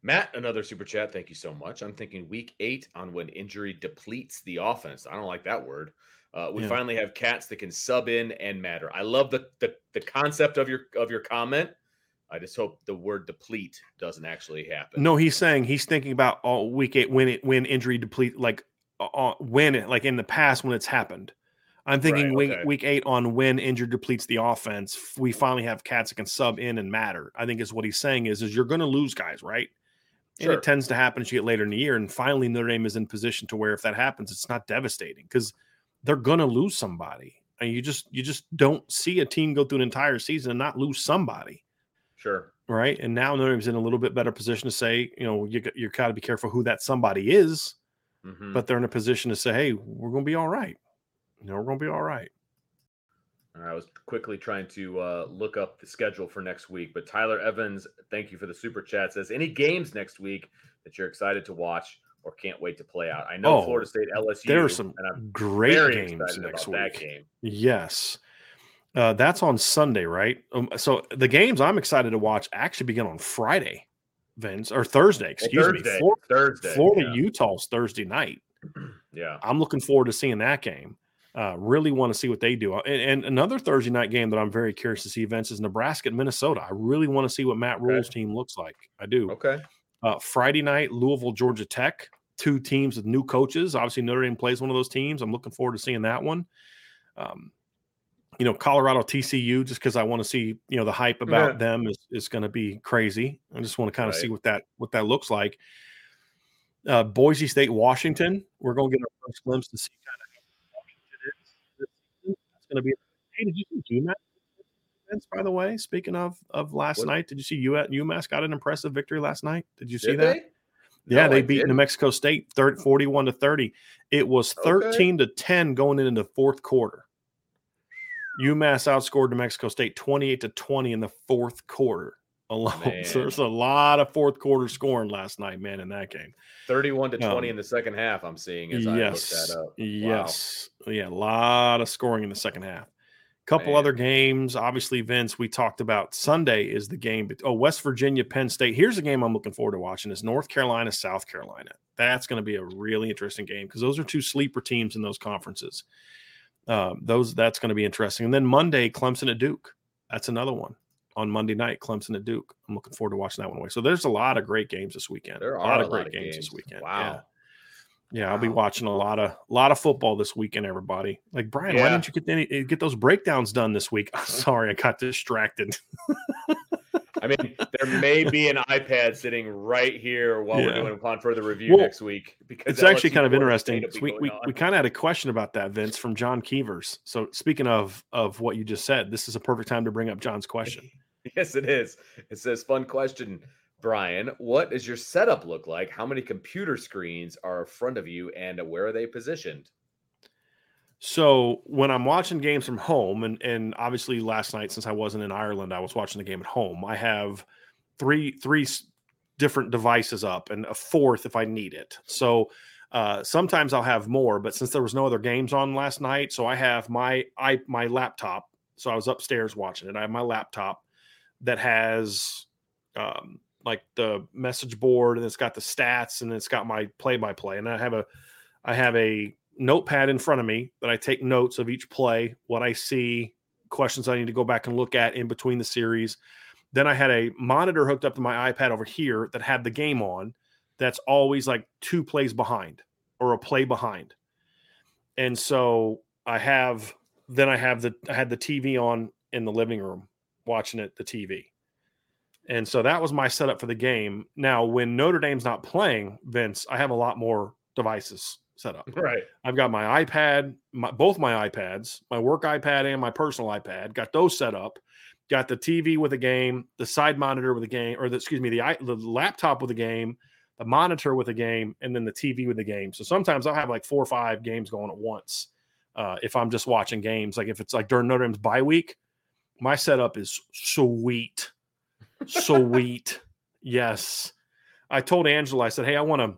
Matt, another super chat. Thank you so much. I'm thinking week eight on when injury depletes the offense. I don't like that word. Uh, we Yeah. finally have cats that can sub in and matter. I love the, the the concept of your of your comment. I just hope the word deplete doesn't actually happen. No, he's saying he's thinking about all week eight when it when injury deplete like uh, when it like in the past when it's happened. I'm thinking Right, week okay. week eight on when injury depletes the offense. We finally have cats that can sub in and matter. I think is what he's saying is is you're going to lose guys, right? And Sure. it tends to happen as you get later in the year. And finally, Notre Dame is in position to where if that happens, it's not devastating because they're going to lose somebody. And you just you just don't see a team go through an entire season and not lose somebody Sure. right? And now Notre Dame's in a little bit better position to say, you know, you got- you got to be careful who that somebody is, Mhm. but they're in a position to say, hey, we're going to be all right. You know, we're gonna be all right. All right, I was quickly trying to uh, look up the schedule for next week, but Tyler Evans, thank you for the super chat. Says any games next week that you're excited to watch or can't wait to play out. I know Oh, Florida State LSU. There are some great games next week. game. Yes. Uh, that's on Sunday, right? Um, so the games I'm excited to watch actually begin on Friday, Vince, or Thursday, Well, excuse Thursday, me. Flor- Thursday. Florida, yeah. Utah's Thursday night. yeah. I'm looking forward to seeing that game. Uh, really want to see what they do. And, and another Thursday night game that I'm very curious to see, Vince, is Nebraska and Minnesota. I really want to see what Matt Okay. Rhule's team looks like. I do. Okay. Uh, Friday night, Louisville, Georgia Tech, two teams with new coaches. Obviously, Notre Dame plays one of those teams. I'm looking forward to seeing that one. Um, you know, Colorado, TCU, just because I want to see, you know, the hype about Yeah. them is, is going to be crazy. I just want to kind of see what that what that looks like. Uh, Boise State, Washington. We're going to get our first glimpse to see kind of how Washington is. It's going to be. Hey, did you see UMass? Vince, By the way, speaking of of last What? night, did you see U- UMass got an impressive victory last night? Did you see that? they? Yeah, No, they I beat New didn't. Mexico State 30, 41 to 30. It was Okay. 13 to 10 going into the fourth quarter. UMass outscored New Mexico State 28 to 20 in the fourth quarter alone. So there's a lot of fourth quarter scoring last night, man, in that game. 31 to 20 Um, in the second half, I'm seeing as I yes. look that up. Wow. Yes. Yeah, a lot of scoring in the second half. Couple Man. other games. Obviously, Vince, we talked about Sunday is the game. But, oh, West Virginia, Penn State. Here's a game I'm looking forward to watching is North Carolina, South Carolina. That's going to be a really interesting game because those are two sleeper teams in those conferences. Um, those that's going to be interesting. And then Monday, Clemson at Duke. That's another one on Monday night. Clemson at Duke. I'm looking forward to watching that one away. So there's a lot of great games this weekend. There are a lot a of lot great of games, this weekend. Wow. Yeah. Yeah, I'll be watching a lot of a lot of football this weekend, everybody. Like Brian, why Yeah. didn't you get any get those breakdowns done this week? I'm sorry, I got distracted. I mean, there may be an iPad sitting right here while we're doing upon further review Well, next week because It's actually kind of interesting. State will be We, we, on. we kind of had a question about that, Vince, from John Keevers. So speaking of of what you just said, this is a perfect time to bring up John's question. Yes, it is. It says, "Fun question, Brian. What does your setup look like? How many computer screens are in front of you, and where are they positioned?" So when I'm watching games from home, and and obviously last night since I wasn't in Ireland, I was watching the game at home. I have three three different devices up, and a fourth if I need it. So uh, sometimes I'll have more, but since there was no other games on last night, so I have my i my laptop. So I was upstairs watching it. I have my laptop that has um, like the message board, and it's got the stats, and it's got my play by play, and I have a I have a notepad in front of me that I take notes of each play, what I see, questions I need to go back and look at in between the series. Then I had a monitor hooked up to my iPad over here that had the game on that's always like two plays behind or a play behind. And so I have then I have the I had the TV on in the living room watching it the TV. And so that was my setup for the game. Now, when Notre Dame's not playing, Vince, I have a lot more devices set up. Right. I've got my iPad, my, both my iPads, my work iPad and my personal iPad. Got those set up. Got the TV with a game, the side monitor with a game, or the, excuse me, the, the laptop with a game, the monitor with a game, and then the TV with a game. So sometimes I'll have like four or five games going at once. Uh, if I'm just watching games, like if it's like during Notre Dame's bye week, my setup is sweet, sweet. yes, I told Angela, I said, "Hey, I want to,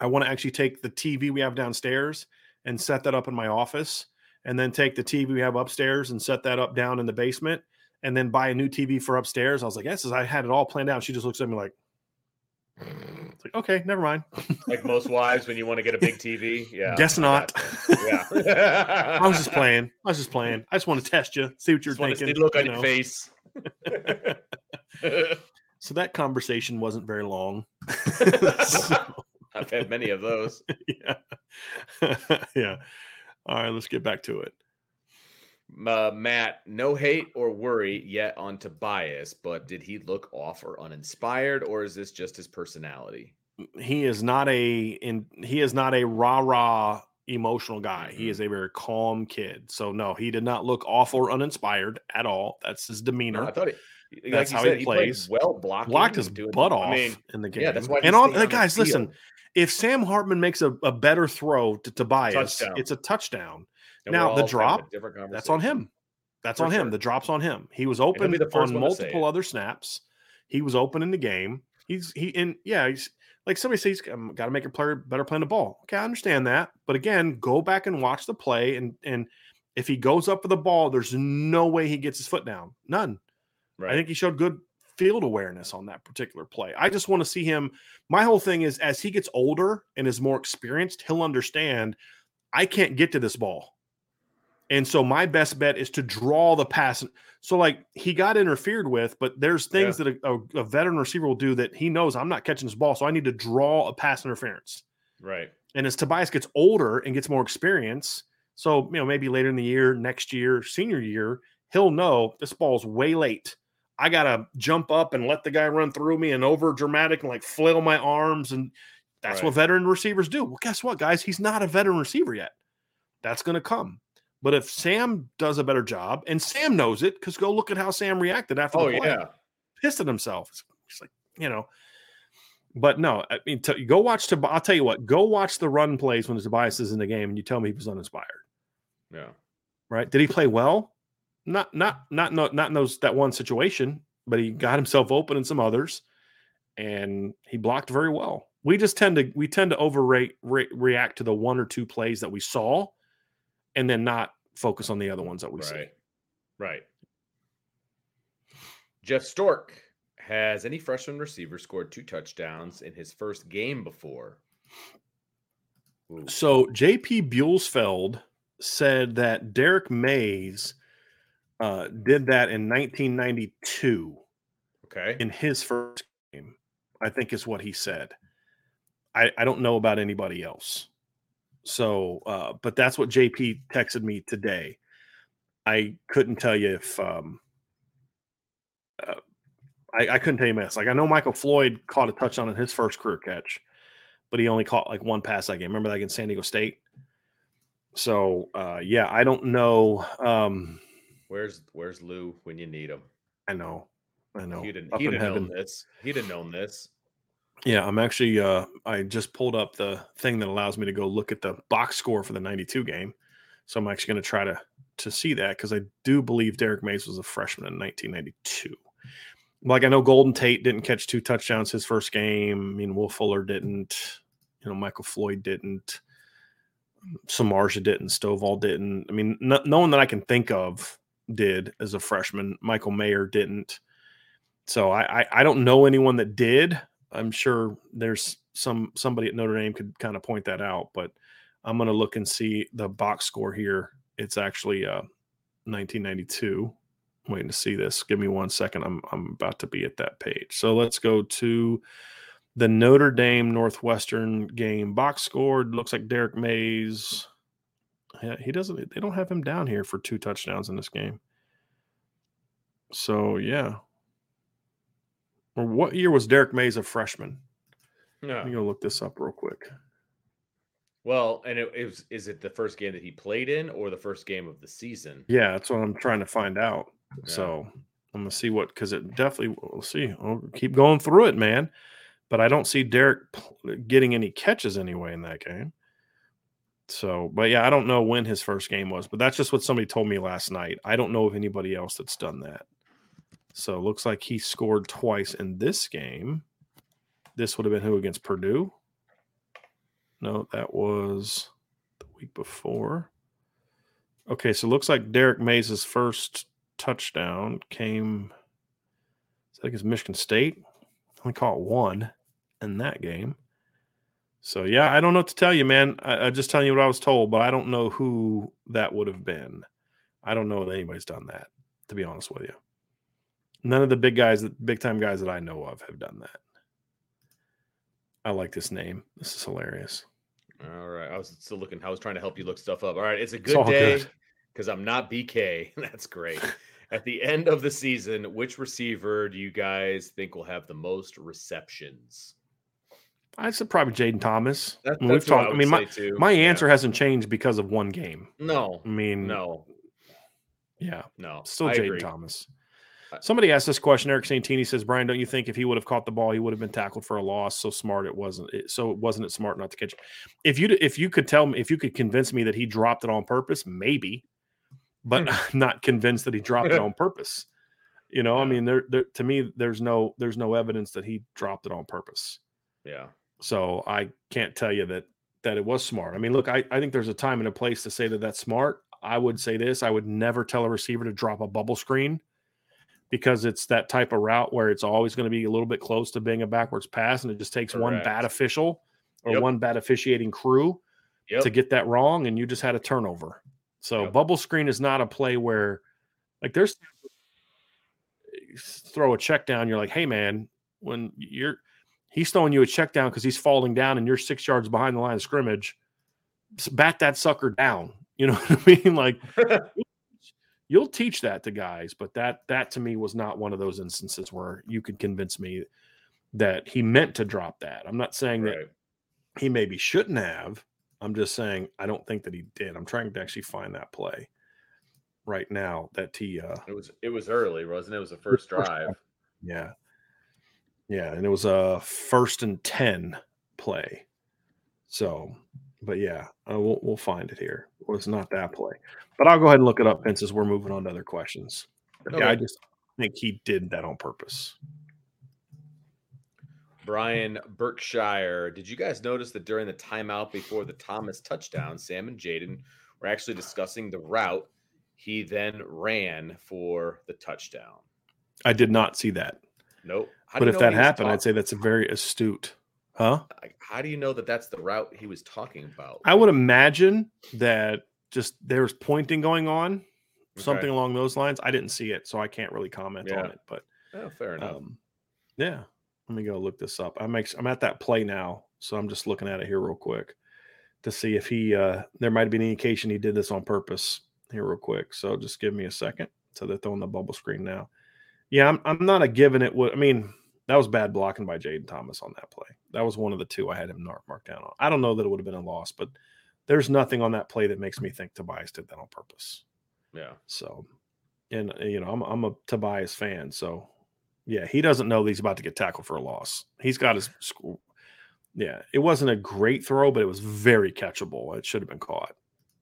I want to actually take the TV we have downstairs and set that up in my office, and then take the TV we have upstairs and set that up down in the basement, and then buy a new TV for upstairs." I was like, "Yes," I had it all planned out. She just looks at me like, it's like "Okay, never mind." Like most wives, when you want to get a big TV, yeah. Guess not. Yeah. I was just playing. I was just playing. I just want to test you, see what you're Just thinking. look you on your face. So that conversation wasn't very long. I've had many of those. yeah. yeah. All right, let's get back to it. Uh, Matt, no hate or worry yet on Tobias, but did he look off or uninspired, or is this just his personality? He is not a in he is not a rah-rah emotional guy. He Mhm. is a very calm kid. So no, he did not look off or uninspired at all. That's his demeanor. I thought he, like That's how he said, he plays. well blocking. blocked his butt off I mean, in the game. yeah, that's why and all on the guys, listen, if Sam Hartman makes a, a better throw to Tobias, Touchdown. it's a touchdown. And Now, the all having a drop, That's on him. That's For on him. sure. The drop's on him. He was open on one to say multiple other snaps. He was open in the game. He's he and yeah, he's like somebody says, got to make a player better playing the ball. Okay, I understand that, but again, go back and watch the play, and and if he goes up for the ball, there's no way he gets his foot down. None. Right. I think he showed good field awareness on that particular play. I just want to see him. My whole thing is as he gets older and is more experienced, he'll understand I can't get to this ball. And so my best bet is to draw the pass. So like he got interfered with, but there's things that a, a, a veteran receiver will do that he knows I'm not catching this ball, so I need to draw a pass interference. right. And as Tobias gets older and gets more experience, so you know maybe later in the year, next year, senior year, he'll know this ball's way late. I gotta jump up and let the guy run through me and over dramatic and like flail my arms and that's what veteran receivers do. Well, guess what, guys? He's not a veteran receiver yet. That's gonna come. But if Sam does a better job, and Sam knows it, because go look at how Sam reacted after Oh the play yeah. pissed at himself. It's, like, you know. But no, I mean, to, go watch. Tob- I'll tell you what. Go watch the run plays when Tobias is in the game, and you tell me he was uninspired. Yeah. Right? Did he play well? Not, not, not, not, not in those that one situation, but he got himself open in some others, and he blocked very well. We just tend to we tend to overrate re- react to the one or two plays that we saw, and then not focus on the other ones that we see. Right. Right. Jeff Stork has any freshman receiver scored two touchdowns in his first game before? Ooh, So JP Buellsfeld said that Derrick Mayes uh, did that in 1992 okay. in his first game. I think is what he said. I, I don't know about anybody else. So, uh, but that's what JP texted me today. I couldn't tell you if um, uh, I, I couldn't tell you this. Like I know Michael Floyd caught a touchdown in his first career catch, but he only caught like one pass that game. Remember that against San Diego State? So uh, yeah, I don't know. Um, Where's Where's Lou when you need him? I know, I know. He'd he'd have known this. He'd have known this. Yeah, I'm actually uh I just pulled up the thing that allows me to go look at the box score for the 92 game. So I'm actually going to try to to see that cuz I do believe Derrick Mayes was a freshman in 1992. Like I know Golden Tate didn't catch two touchdowns his first game. I mean Will Fuller didn't, you know Michael Floyd didn't. Samardzija didn't, Stovall didn't. I mean no, no one that I can think of did as a freshman. Michael Mayer didn't. So I, I I don't know anyone that did. I'm sure there's some somebody at Notre Dame could kind of point that out, but I'm gonna look and see the box score here. It's actually uh 1992. I'm waiting to see this. Give me one second. I'm I'm about to be at that page. So let's go to the Notre Dame Northwestern game box score. Looks like Derek Mays. Yeah, he doesn't. They don't have him down here for two touchdowns in this game. So yeah. Or what year was Derrick Mayes a freshman? Yeah. Let me go look this up real quick. Well, and it, it was is it the first game that he played in or the first game of the season? Yeah, that's what I'm trying to find out. Yeah. So I'm gonna see what because it definitely we'll see. I'll keep going through it, man. But I don't see Derek getting any catches anyway in that game. So, but yeah, I don't know when his first game was, but that's just what somebody told me last night. I don't know of anybody else that's done that. So looks like he scored twice in this game. This would have been who against Purdue? No, that was the week before. Okay, so it looks like Derrick Mayes' first touchdown came I think it's Michigan State. I Only caught one in that game. So yeah, I don't know what to tell you, man. I, I'm just telling you what I was told, but I don't know who that would have been. I don't know that anybody's done that, to be honest with you. None of the big guys, the big time guys that I know of, have done that. I like this name. This is hilarious. All right. I was still looking. I was trying to help you look stuff up. All right. It's a good all day because I'm not BK. That's great. At the end of the season, which receiver do you guys think will have the most receptions? I'd say probably Jayden Thomas. That, I mean, we've talked. I, would mean, my, my Yeah. answer hasn't changed because of one game. No, I mean, no, yeah, no. still I Jayden. Thomas. Somebody asked this question. Eric Santini says, "Brian, don't you think if he would have caught the ball, he would have been tackled for a loss? So smart it wasn't. It, so it wasn't it smart not to catch. If you if you could tell me if you could convince me that he dropped it on purpose, maybe, but Hmm. I'm not convinced that he dropped it on purpose. You know, I mean, there, there to me, there's no there's no evidence that he dropped it on purpose. Yeah. So I can't tell you that that it was smart. I mean, look, I, I think there's a time and a place to say that that's smart. I would say this: I would never tell a receiver to drop a bubble screen because it's that type of route where it's always going to be a little bit close to being a backwards pass, and it just takes one bad official or Yep. one bad officiating crew Yep. to get that wrong, and you just had a turnover. So Yep. bubble screen is not a play where, like, there's eh, throw a check down. You're like, hey man, when you're he's throwing you a check down because he's falling down and you're six yards behind the line of scrimmage, bat that sucker down. You know what I mean? Like you'll teach that to guys, but that that to me was not one of those instances where you could convince me that he meant to drop that. I'm not saying that he maybe shouldn't have. I'm just saying I don't think that he did. I'm trying to actually find that play right now that he uh It was it was early, wasn't it? It was the first drive. yeah. Yeah, and it was a first and 10 play. So, but yeah, uh, we'll we'll find it here. It was not that play. But I'll go ahead and look it up Vince as we're moving on to other questions. But yeah, I just think he did that on purpose. Brian Berkshire, did you guys notice that during the timeout before the Thomas touchdown, Sam and Jayden were actually discussing the route he then ran for the touchdown? I did not see that. Nope. How but if that happened, I'd say that's a very astute. Huh? How do you know that that's the route he was talking about? I would imagine that just there's pointing going on, something along those lines. I didn't see it, so I can't really comment on it. But Oh, fair enough. um, yeah, let me go look this up. I'm ex- I'm at that play now, so I'm just looking at it here real quick to see if he uh there might have been any indication he did this on purpose here real quick. So just give me a second. So they're throwing the bubble screen now. Yeah, I'm I'm not a giving it what I mean. That was bad blocking by Jayden Thomas on that play. That was one of the two I had him mark marked down on. I don't know that it would have been a loss, but there's nothing on that play that makes me think Tobias did that on purpose. yeah. So, and uh, you know, I'm I'm a Tobias fan, so yeah, he doesn't know that he's about to get tackled for a loss. He's got his school. Yeah, it wasn't a great throw, but it was very catchable. It should have been caught.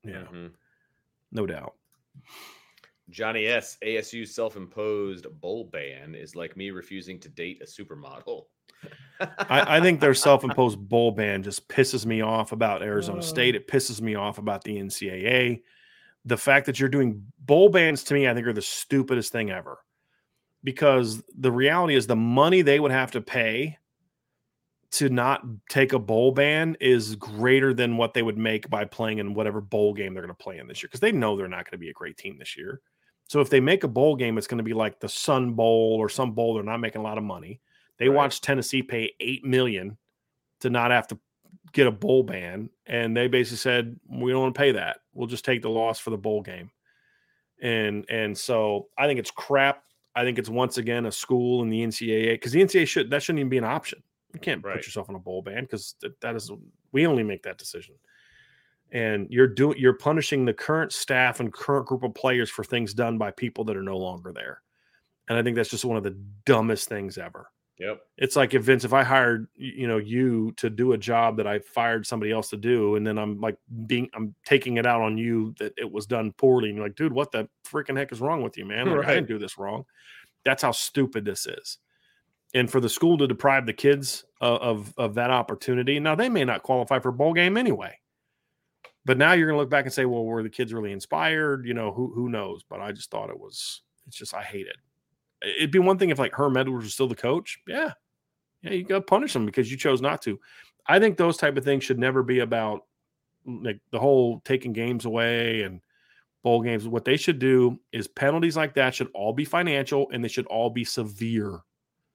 Yeah, Mhm. no doubt. Johnny S. ASU self-imposed bowl ban is like me refusing to date a supermodel. I, I think their self-imposed bowl ban just pisses me off about Arizona Uh. State. It pisses me off about the NCAA. The fact that you're doing bowl bans to me, I think, are the stupidest thing ever. Because the reality is, the money they would have to pay to not take a bowl ban is greater than what they would make by playing in whatever bowl game they're going to play in this year. Because they know they're not going to be a great team this year. So if they make a bowl game, it's going to be like the Sun Bowl or some bowl. They're not making a lot of money. They Right. watched Tennessee pay eight million to not have to get a bowl ban, and they basically said we don't want to pay that. We'll just take the loss for the bowl game. And and so I think it's crap. I think it's once again a school in the NCAA because the NCAA should that shouldn't even be an option. You can't Right. put yourself on a bowl ban because that, that is we only make that decision. And you're doing you're punishing the current staff and current group of players for things done by people that are no longer there. And I think that's just one of the dumbest things ever. Yep. It's like if Vince, if I hired you know you to do a job that I fired somebody else to do, and then I'm like being I'm taking it out on you that it was done poorly, and you're like, dude, what the freaking heck is wrong with you, man? Like, I Right. didn't do this wrong. That's how stupid this is. And for the school to deprive the kids of of, of that opportunity, now they may not qualify for bowl game anyway. But now you're gonna look back and say, well, were the kids really inspired? You know, who who knows? But I just thought it was. It's just I hate it. It'd be one thing if like Herm Edwards was still the coach. Yeah. Yeah, you got to punish them because you chose not to. I think those type of things should never be about like the whole taking games away and bowl games. What they should do is penalties like that should all be financial and they should all be severe.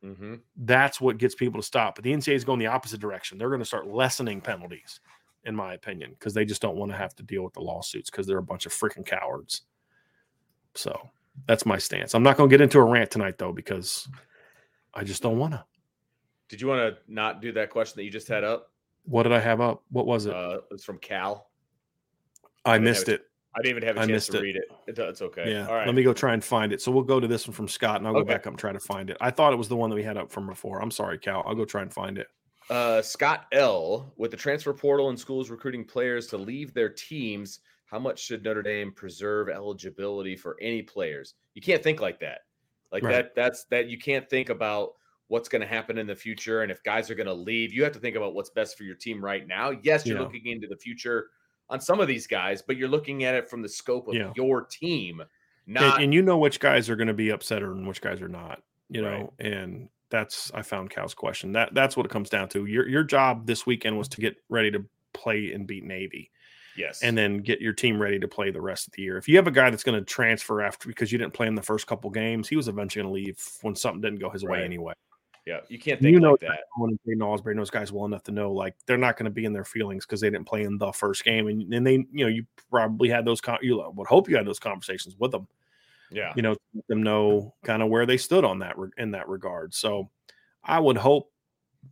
hmm That's what gets people to stop. But the NCAA is going the opposite direction. They're going to start lessening penalties, in my opinion, because they just don't want to have to deal with the lawsuits because they're a bunch of freaking cowards. So that's my stance. I'm not going to get into a rant tonight though because I just don't want to. Did you want to not do that question that you just had up? What did I have up? What was it? Uh, it's from Cal. I didn't missed it. I I didn't even have a I chance to it. read it. It- It's okay. Yeah. All right. Let me go try and find it. So we'll go to this one from Scott and I'll go back up and try to find it. I thought it was the one that we had up from before. I'm sorry, Cal. I'll go try and find it. Uh, Scott L. With the transfer portal and schools recruiting players to leave their teams, how much should Notre Dame preserve eligibility for any players? You can't think like that. Like Right. that. That's that. You can't think about what's going to happen in the future and if guys are going to leave. You have to think about what's best for your team right now. Yes, you're Yeah. looking into the future on some of these guys, but you're looking at it from the scope of Yeah. your team, And, not and you know which guys are going to be upset and which guys are not, you know, Right. and that's I found Cal's question. That that's what it comes down to. Your your job this weekend was to get ready to play and beat Navy. yes, and then get your team ready to play the rest of the year. If you have a guy that's going to transfer after because you didn't play in the first couple games, he was eventually going to leave when something didn't go his way anyway. yeah, you can't think You know like that. When Jaden Osbury knows guys well enough to know like they're not going to be in their feelings because they didn't play in the first game, and, and they you know you probably had those con- you would hope you had those conversations with them, Yeah, you know, let them know kind of where they stood on that re- in that regard. So I would hope.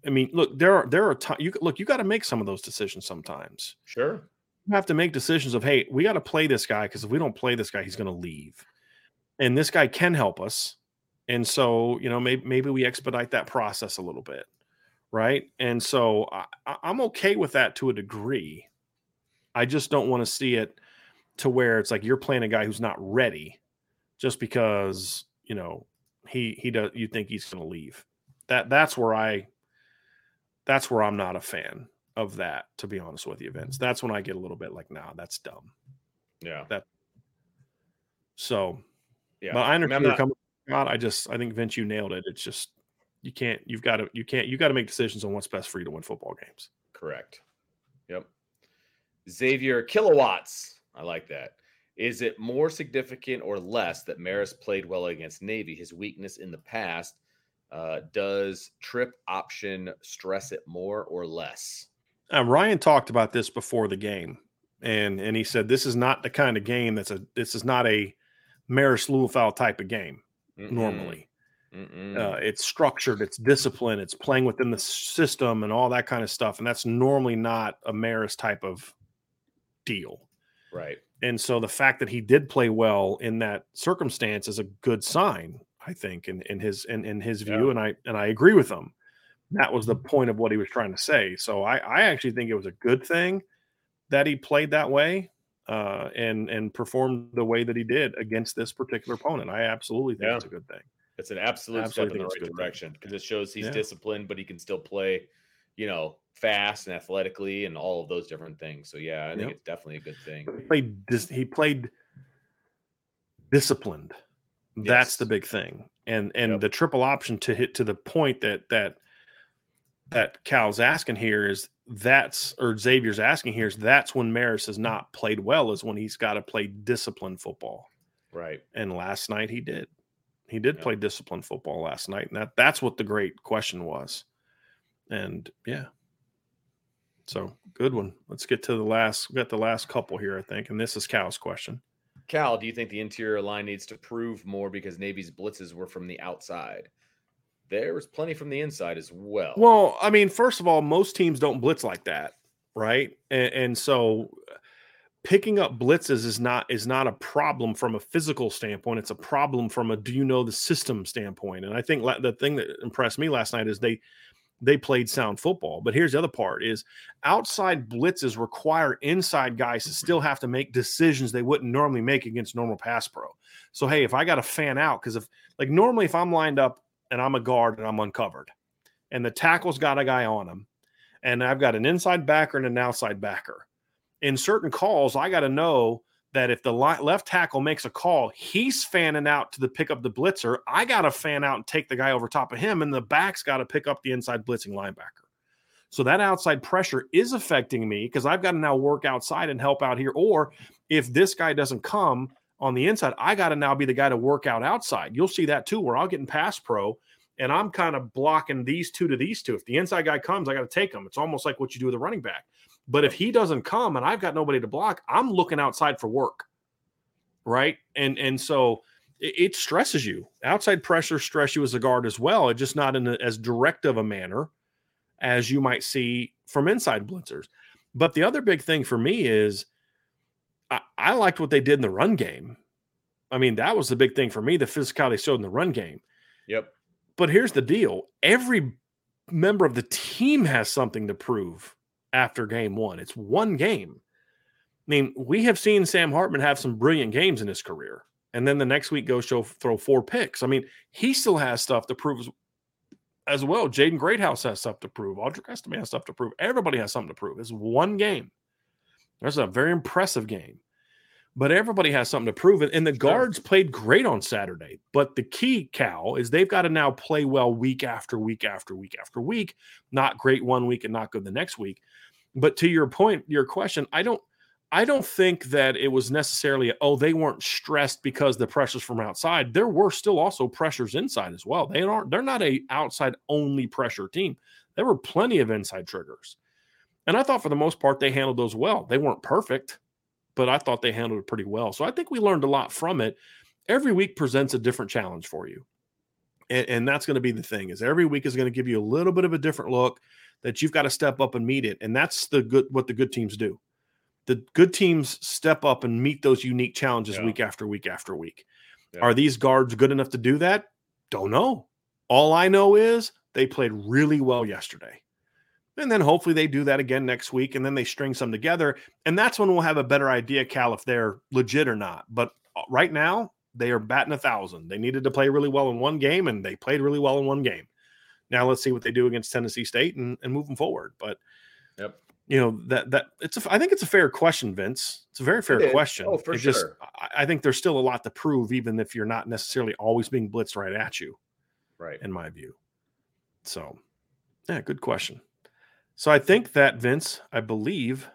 I mean, look, there are there are times you look you got to make some of those decisions sometimes sure. you have to make decisions of hey we got to play this guy because if we don't play this guy he's going to leave and this guy can help us and so you know maybe, maybe we expedite that process a little bit right and so I- i'm okay with that to a degree i just don't want to see it to where it's like you're playing a guy who's not ready just because you know he he does you think he's going to leave that that's where i that's where i'm not a fan of that to be honest with you vince that's when i get a little bit like nah that's dumb Yeah, that so yeah. but i understand coming Scott. i just i think vince you nailed it it's just you can't you've got to you can't you got to make decisions on what's best for you to win football games Correct. Yep. Xavier kilowatts. I like that. Is it more significant or less that Marist played well against Navy? His weakness in the past. Uh, does trip option stress it more or less? uh, ryan talked about this before the game and and he said this is not the kind of game that's a this is not a Marist Liufau type of game Mm-mm. normally Mm-mm. uh, it's structured, it's disciplined, it's playing within the system and all that kind of stuff. And that's normally not a Marist type of deal. right. And so the fact that he did play well in that circumstance is a good sign, I think, in, in his in, in his view. Yeah. And I and I agree with him. That was the point of what he was trying to say. So I, I actually think it was a good thing that he played that way uh, and and performed the way that he did against this particular opponent. I absolutely think Yeah. it's a good thing. It's an absolute Absolutely step in the think it's a right direction because it shows he's Yeah. disciplined, but he can still play, you know, fast and athletically and all of those different things. So yeah, I think Yep. it's definitely a good thing. He played dis- he played disciplined. That's the big thing. And and Yep. the triple option to hit to the point that that that Cal's asking here is that's or Xavier's asking here is that's when Marist has not played well is when he's got to play disciplined football. Right. And last night he did. He did Yep. play disciplined football last night. And that that's what the great question was. And yeah. So good one. Let's get to the last we got the last couple here, I think. And this is Cal's question. Cal, do you think the interior line needs to prove more because Navy's blitzes were from the outside? There was plenty from the inside as well. Well, I mean, first of all, most teams don't blitz like that, right? And, and so picking up blitzes is not is not a problem from a physical standpoint. It's a problem from a do you know the system standpoint. And I think la- the thing that impressed me last night is they they played sound football. But here's the other part: is outside blitzes require inside guys to still have to make decisions they wouldn't normally make against normal pass pro. So hey, if I got to fan out because if like normally if I'm lined up and I'm a guard and I'm uncovered, and the tackle's got a guy on him, and I've got an inside backer and an outside backer. In certain calls, I got to know that if the left tackle makes a call, he's fanning out to the pick up the blitzer. I got to fan out and take the guy over top of him, and the back's got to pick up the inside blitzing linebacker. So that outside pressure is affecting me because I've got to now work outside and help out here. Or if this guy doesn't come on the inside, I got to now be the guy to work out outside. You'll see that too, where I'll get in pass pro and I'm kind of blocking these two to these two. If the inside guy comes, I got to take him. It's almost like what you do with a running back. But if he doesn't come and I've got nobody to block, I'm looking outside for work. Right. And and so it, it stresses you. Outside pressure stress you as a guard as well. It's just not in a, as direct of a manner as you might see from inside blitzers. But the other big thing for me is I, I liked what they did in the run game. I mean, that was the big thing for me, the physicality showed in the run game. Yep. But here's the deal every member of the team has something to prove after game one. It's one game. I mean, we have seen Sam Hartman have some brilliant games in his career, and then the next week go show throw four picks. I mean, he still has stuff to prove as, well. Jaden Greathouse has stuff to prove. Audric Estime has stuff to prove. Everybody has something to prove. It's one game. That's a very impressive game but everybody has something to prove. And the guards played great on Saturday. But the key, Cal, is they've got to now play well week after week after week after week. Not great one week and not good the next week. But to your point, your question, I don't. I don't think that it was necessarily oh they weren't stressed because the pressures from outside. There were still also pressures inside as well. They aren't they're not a outside only pressure team. There were plenty of inside triggers. And I thought for the most part they handled those well. They weren't perfect but I thought they handled it pretty well. So I think we learned a lot from it. Every week presents a different challenge for you. And, and that's going to be the thing is every week is going to give you a little bit of a different look that you've got to step up and meet it. And that's the good what the good teams do. The good teams step up and meet those unique challenges yeah. week after week after week. Yeah. Are these guards good enough to do that? Don't know. All I know is they played really well yesterday. And then hopefully they do that again next week and then they string some together. And that's when we'll have a better idea, Cal, if they're legit or not. But uh, right now, they are batting a thousand. They needed to play really well in one game and they played really well in one game. Now let's see what they do against Tennessee State and, and moving forward. But yep. You know that that it's a, I think it's a fair question, Vince. It's a very fair question. Oh, for it sure. Just, I think there's still a lot to prove, even if you're not necessarily always being blitzed right at you. Right. In my view. So, yeah, good question. So I think that Vince, I believe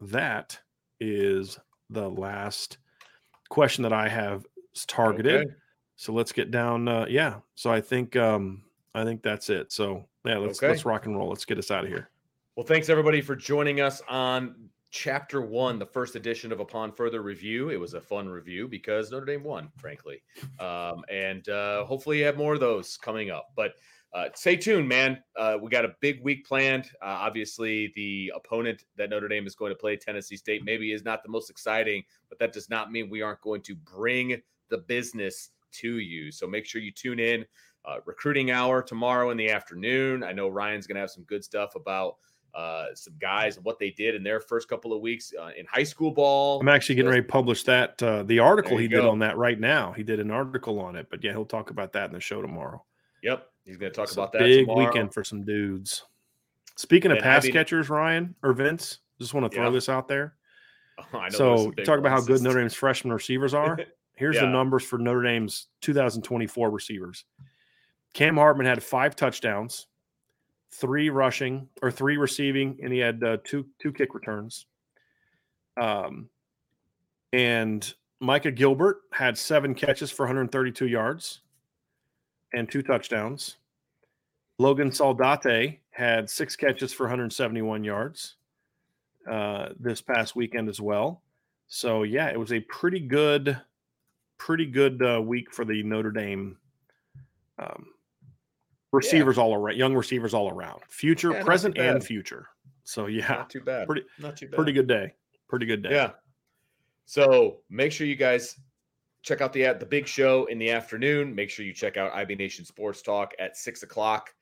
that is the last question that I have targeted. Okay. So let's get down. Uh, yeah. So I think um, I think that's it. So yeah, let's okay. let's rock and roll. Let's get us out of here. Well, thanks everybody for joining us on chapter one, the first edition of Upon Further Review. It was a fun review because Notre Dame won, frankly, um, and uh, hopefully you have more of those coming up. But uh, stay tuned, man. Uh, we got a big week planned. Uh, obviously, the opponent that Notre Dame is going to play, Tennessee State, maybe is not the most exciting, but that does not mean we aren't going to bring the business to you. So make sure you tune in. Uh, recruiting hour tomorrow in the afternoon. I know Ryan's going to have some good stuff about uh, some guys and what they did in their first couple of weeks uh, in high school ball. I'm actually getting ready to publish that uh, the article he go. did on that right now. He did an article on it, but yeah, he'll talk about that in the show tomorrow. Yep. He's going to talk it's about that. Big tomorrow. weekend for some dudes. Speaking of pass I mean, catchers, Ryan or Vince, just want to throw yeah. this out there. Oh, so talk about how good Notre Dame's freshman receivers are. Here's yeah. the numbers for Notre Dame's 2024 receivers. Cam Hartman had five touchdowns, three rushing or three receiving, and he had uh, two two kick returns. Um, and Micah Gilbert had seven catches for 132 yards and two touchdowns. Logan Saldate had six catches for 171 yards uh, this past weekend as well. So yeah, it was a pretty good, pretty good uh, week for the Notre Dame um, receivers yeah. all around, young receivers all around, future, yeah, present, and future. So yeah, not too bad. Pretty, not too bad. Pretty good day. Pretty good day. Yeah. So make sure you guys check out the the big show in the afternoon. Make sure you check out IB Nation Sports Talk at six o'clock,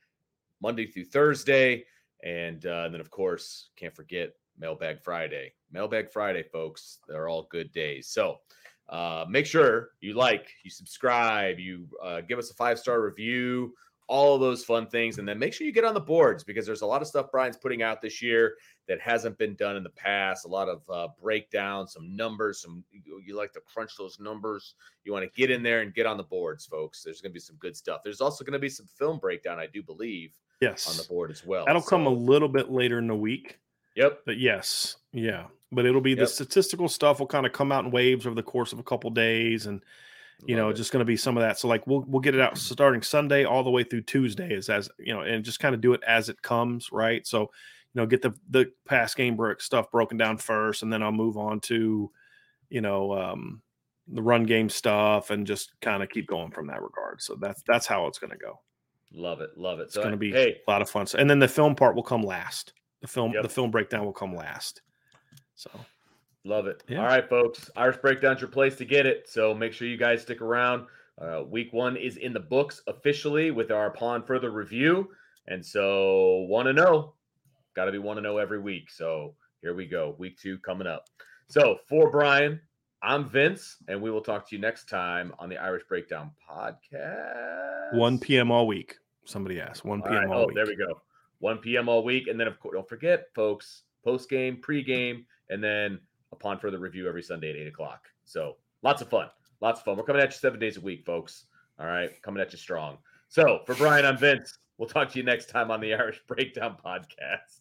Monday through Thursday, and, uh, and then of course can't forget Mailbag Friday. Mailbag Friday, folks. They're all good days. So uh, make sure you like, you subscribe, you uh, give us a five star review all of those fun things. And then make sure you get on the boards because there's a lot of stuff Brian's putting out this year that hasn't been done in the past. A lot of uh, breakdown, some numbers, some you like to crunch those numbers. You want to get in there and get on the boards, folks. There's going to be some good stuff. There's also going to be some film breakdown, I do believe. Yes, on the board as well. That'll so, come a little bit later in the week. Yep. But yes, yeah. But it'll be yep. the statistical stuff will kind of come out in waves over the course of a couple days and you know, just going to be some of that. So like we'll we'll get it out starting Sunday all the way through Tuesday is as you know, and just kind of do it as it comes, right? So, you know, get the the past game stuff broken down first, and then I'll move on to, you know, um, the run game stuff, and just kind of keep going from that regard. So that's that's how it's going to go. Love it, love it. So it's so, going to be hey. a lot of fun. So, and then the film part will come last. The film yep. the film breakdown will come last. So Love it. Yeah. All right, folks. Irish Breakdown's your place to get it. So make sure you guys stick around. Uh, week one is in the books officially with our upon further review. And so one to know. Got to be one to know every week. So here we go. Week two coming up. So for Brian, I'm Vince, and we will talk to you next time on the Irish Breakdown podcast. 1 p.m. all week. Somebody asked. 1 p.m. right. all Oh, week. there we go. 1 p.m. all week. And then, of course, don't forget, folks, post game, pre game, and then upon further review every Sunday at 8 o'clock. So lots of fun. Lots of fun. We're coming at you seven days a week, folks. All right. Coming at you strong. So for Brian, I'm Vince. We'll talk to you next time on the Irish Breakdown podcast.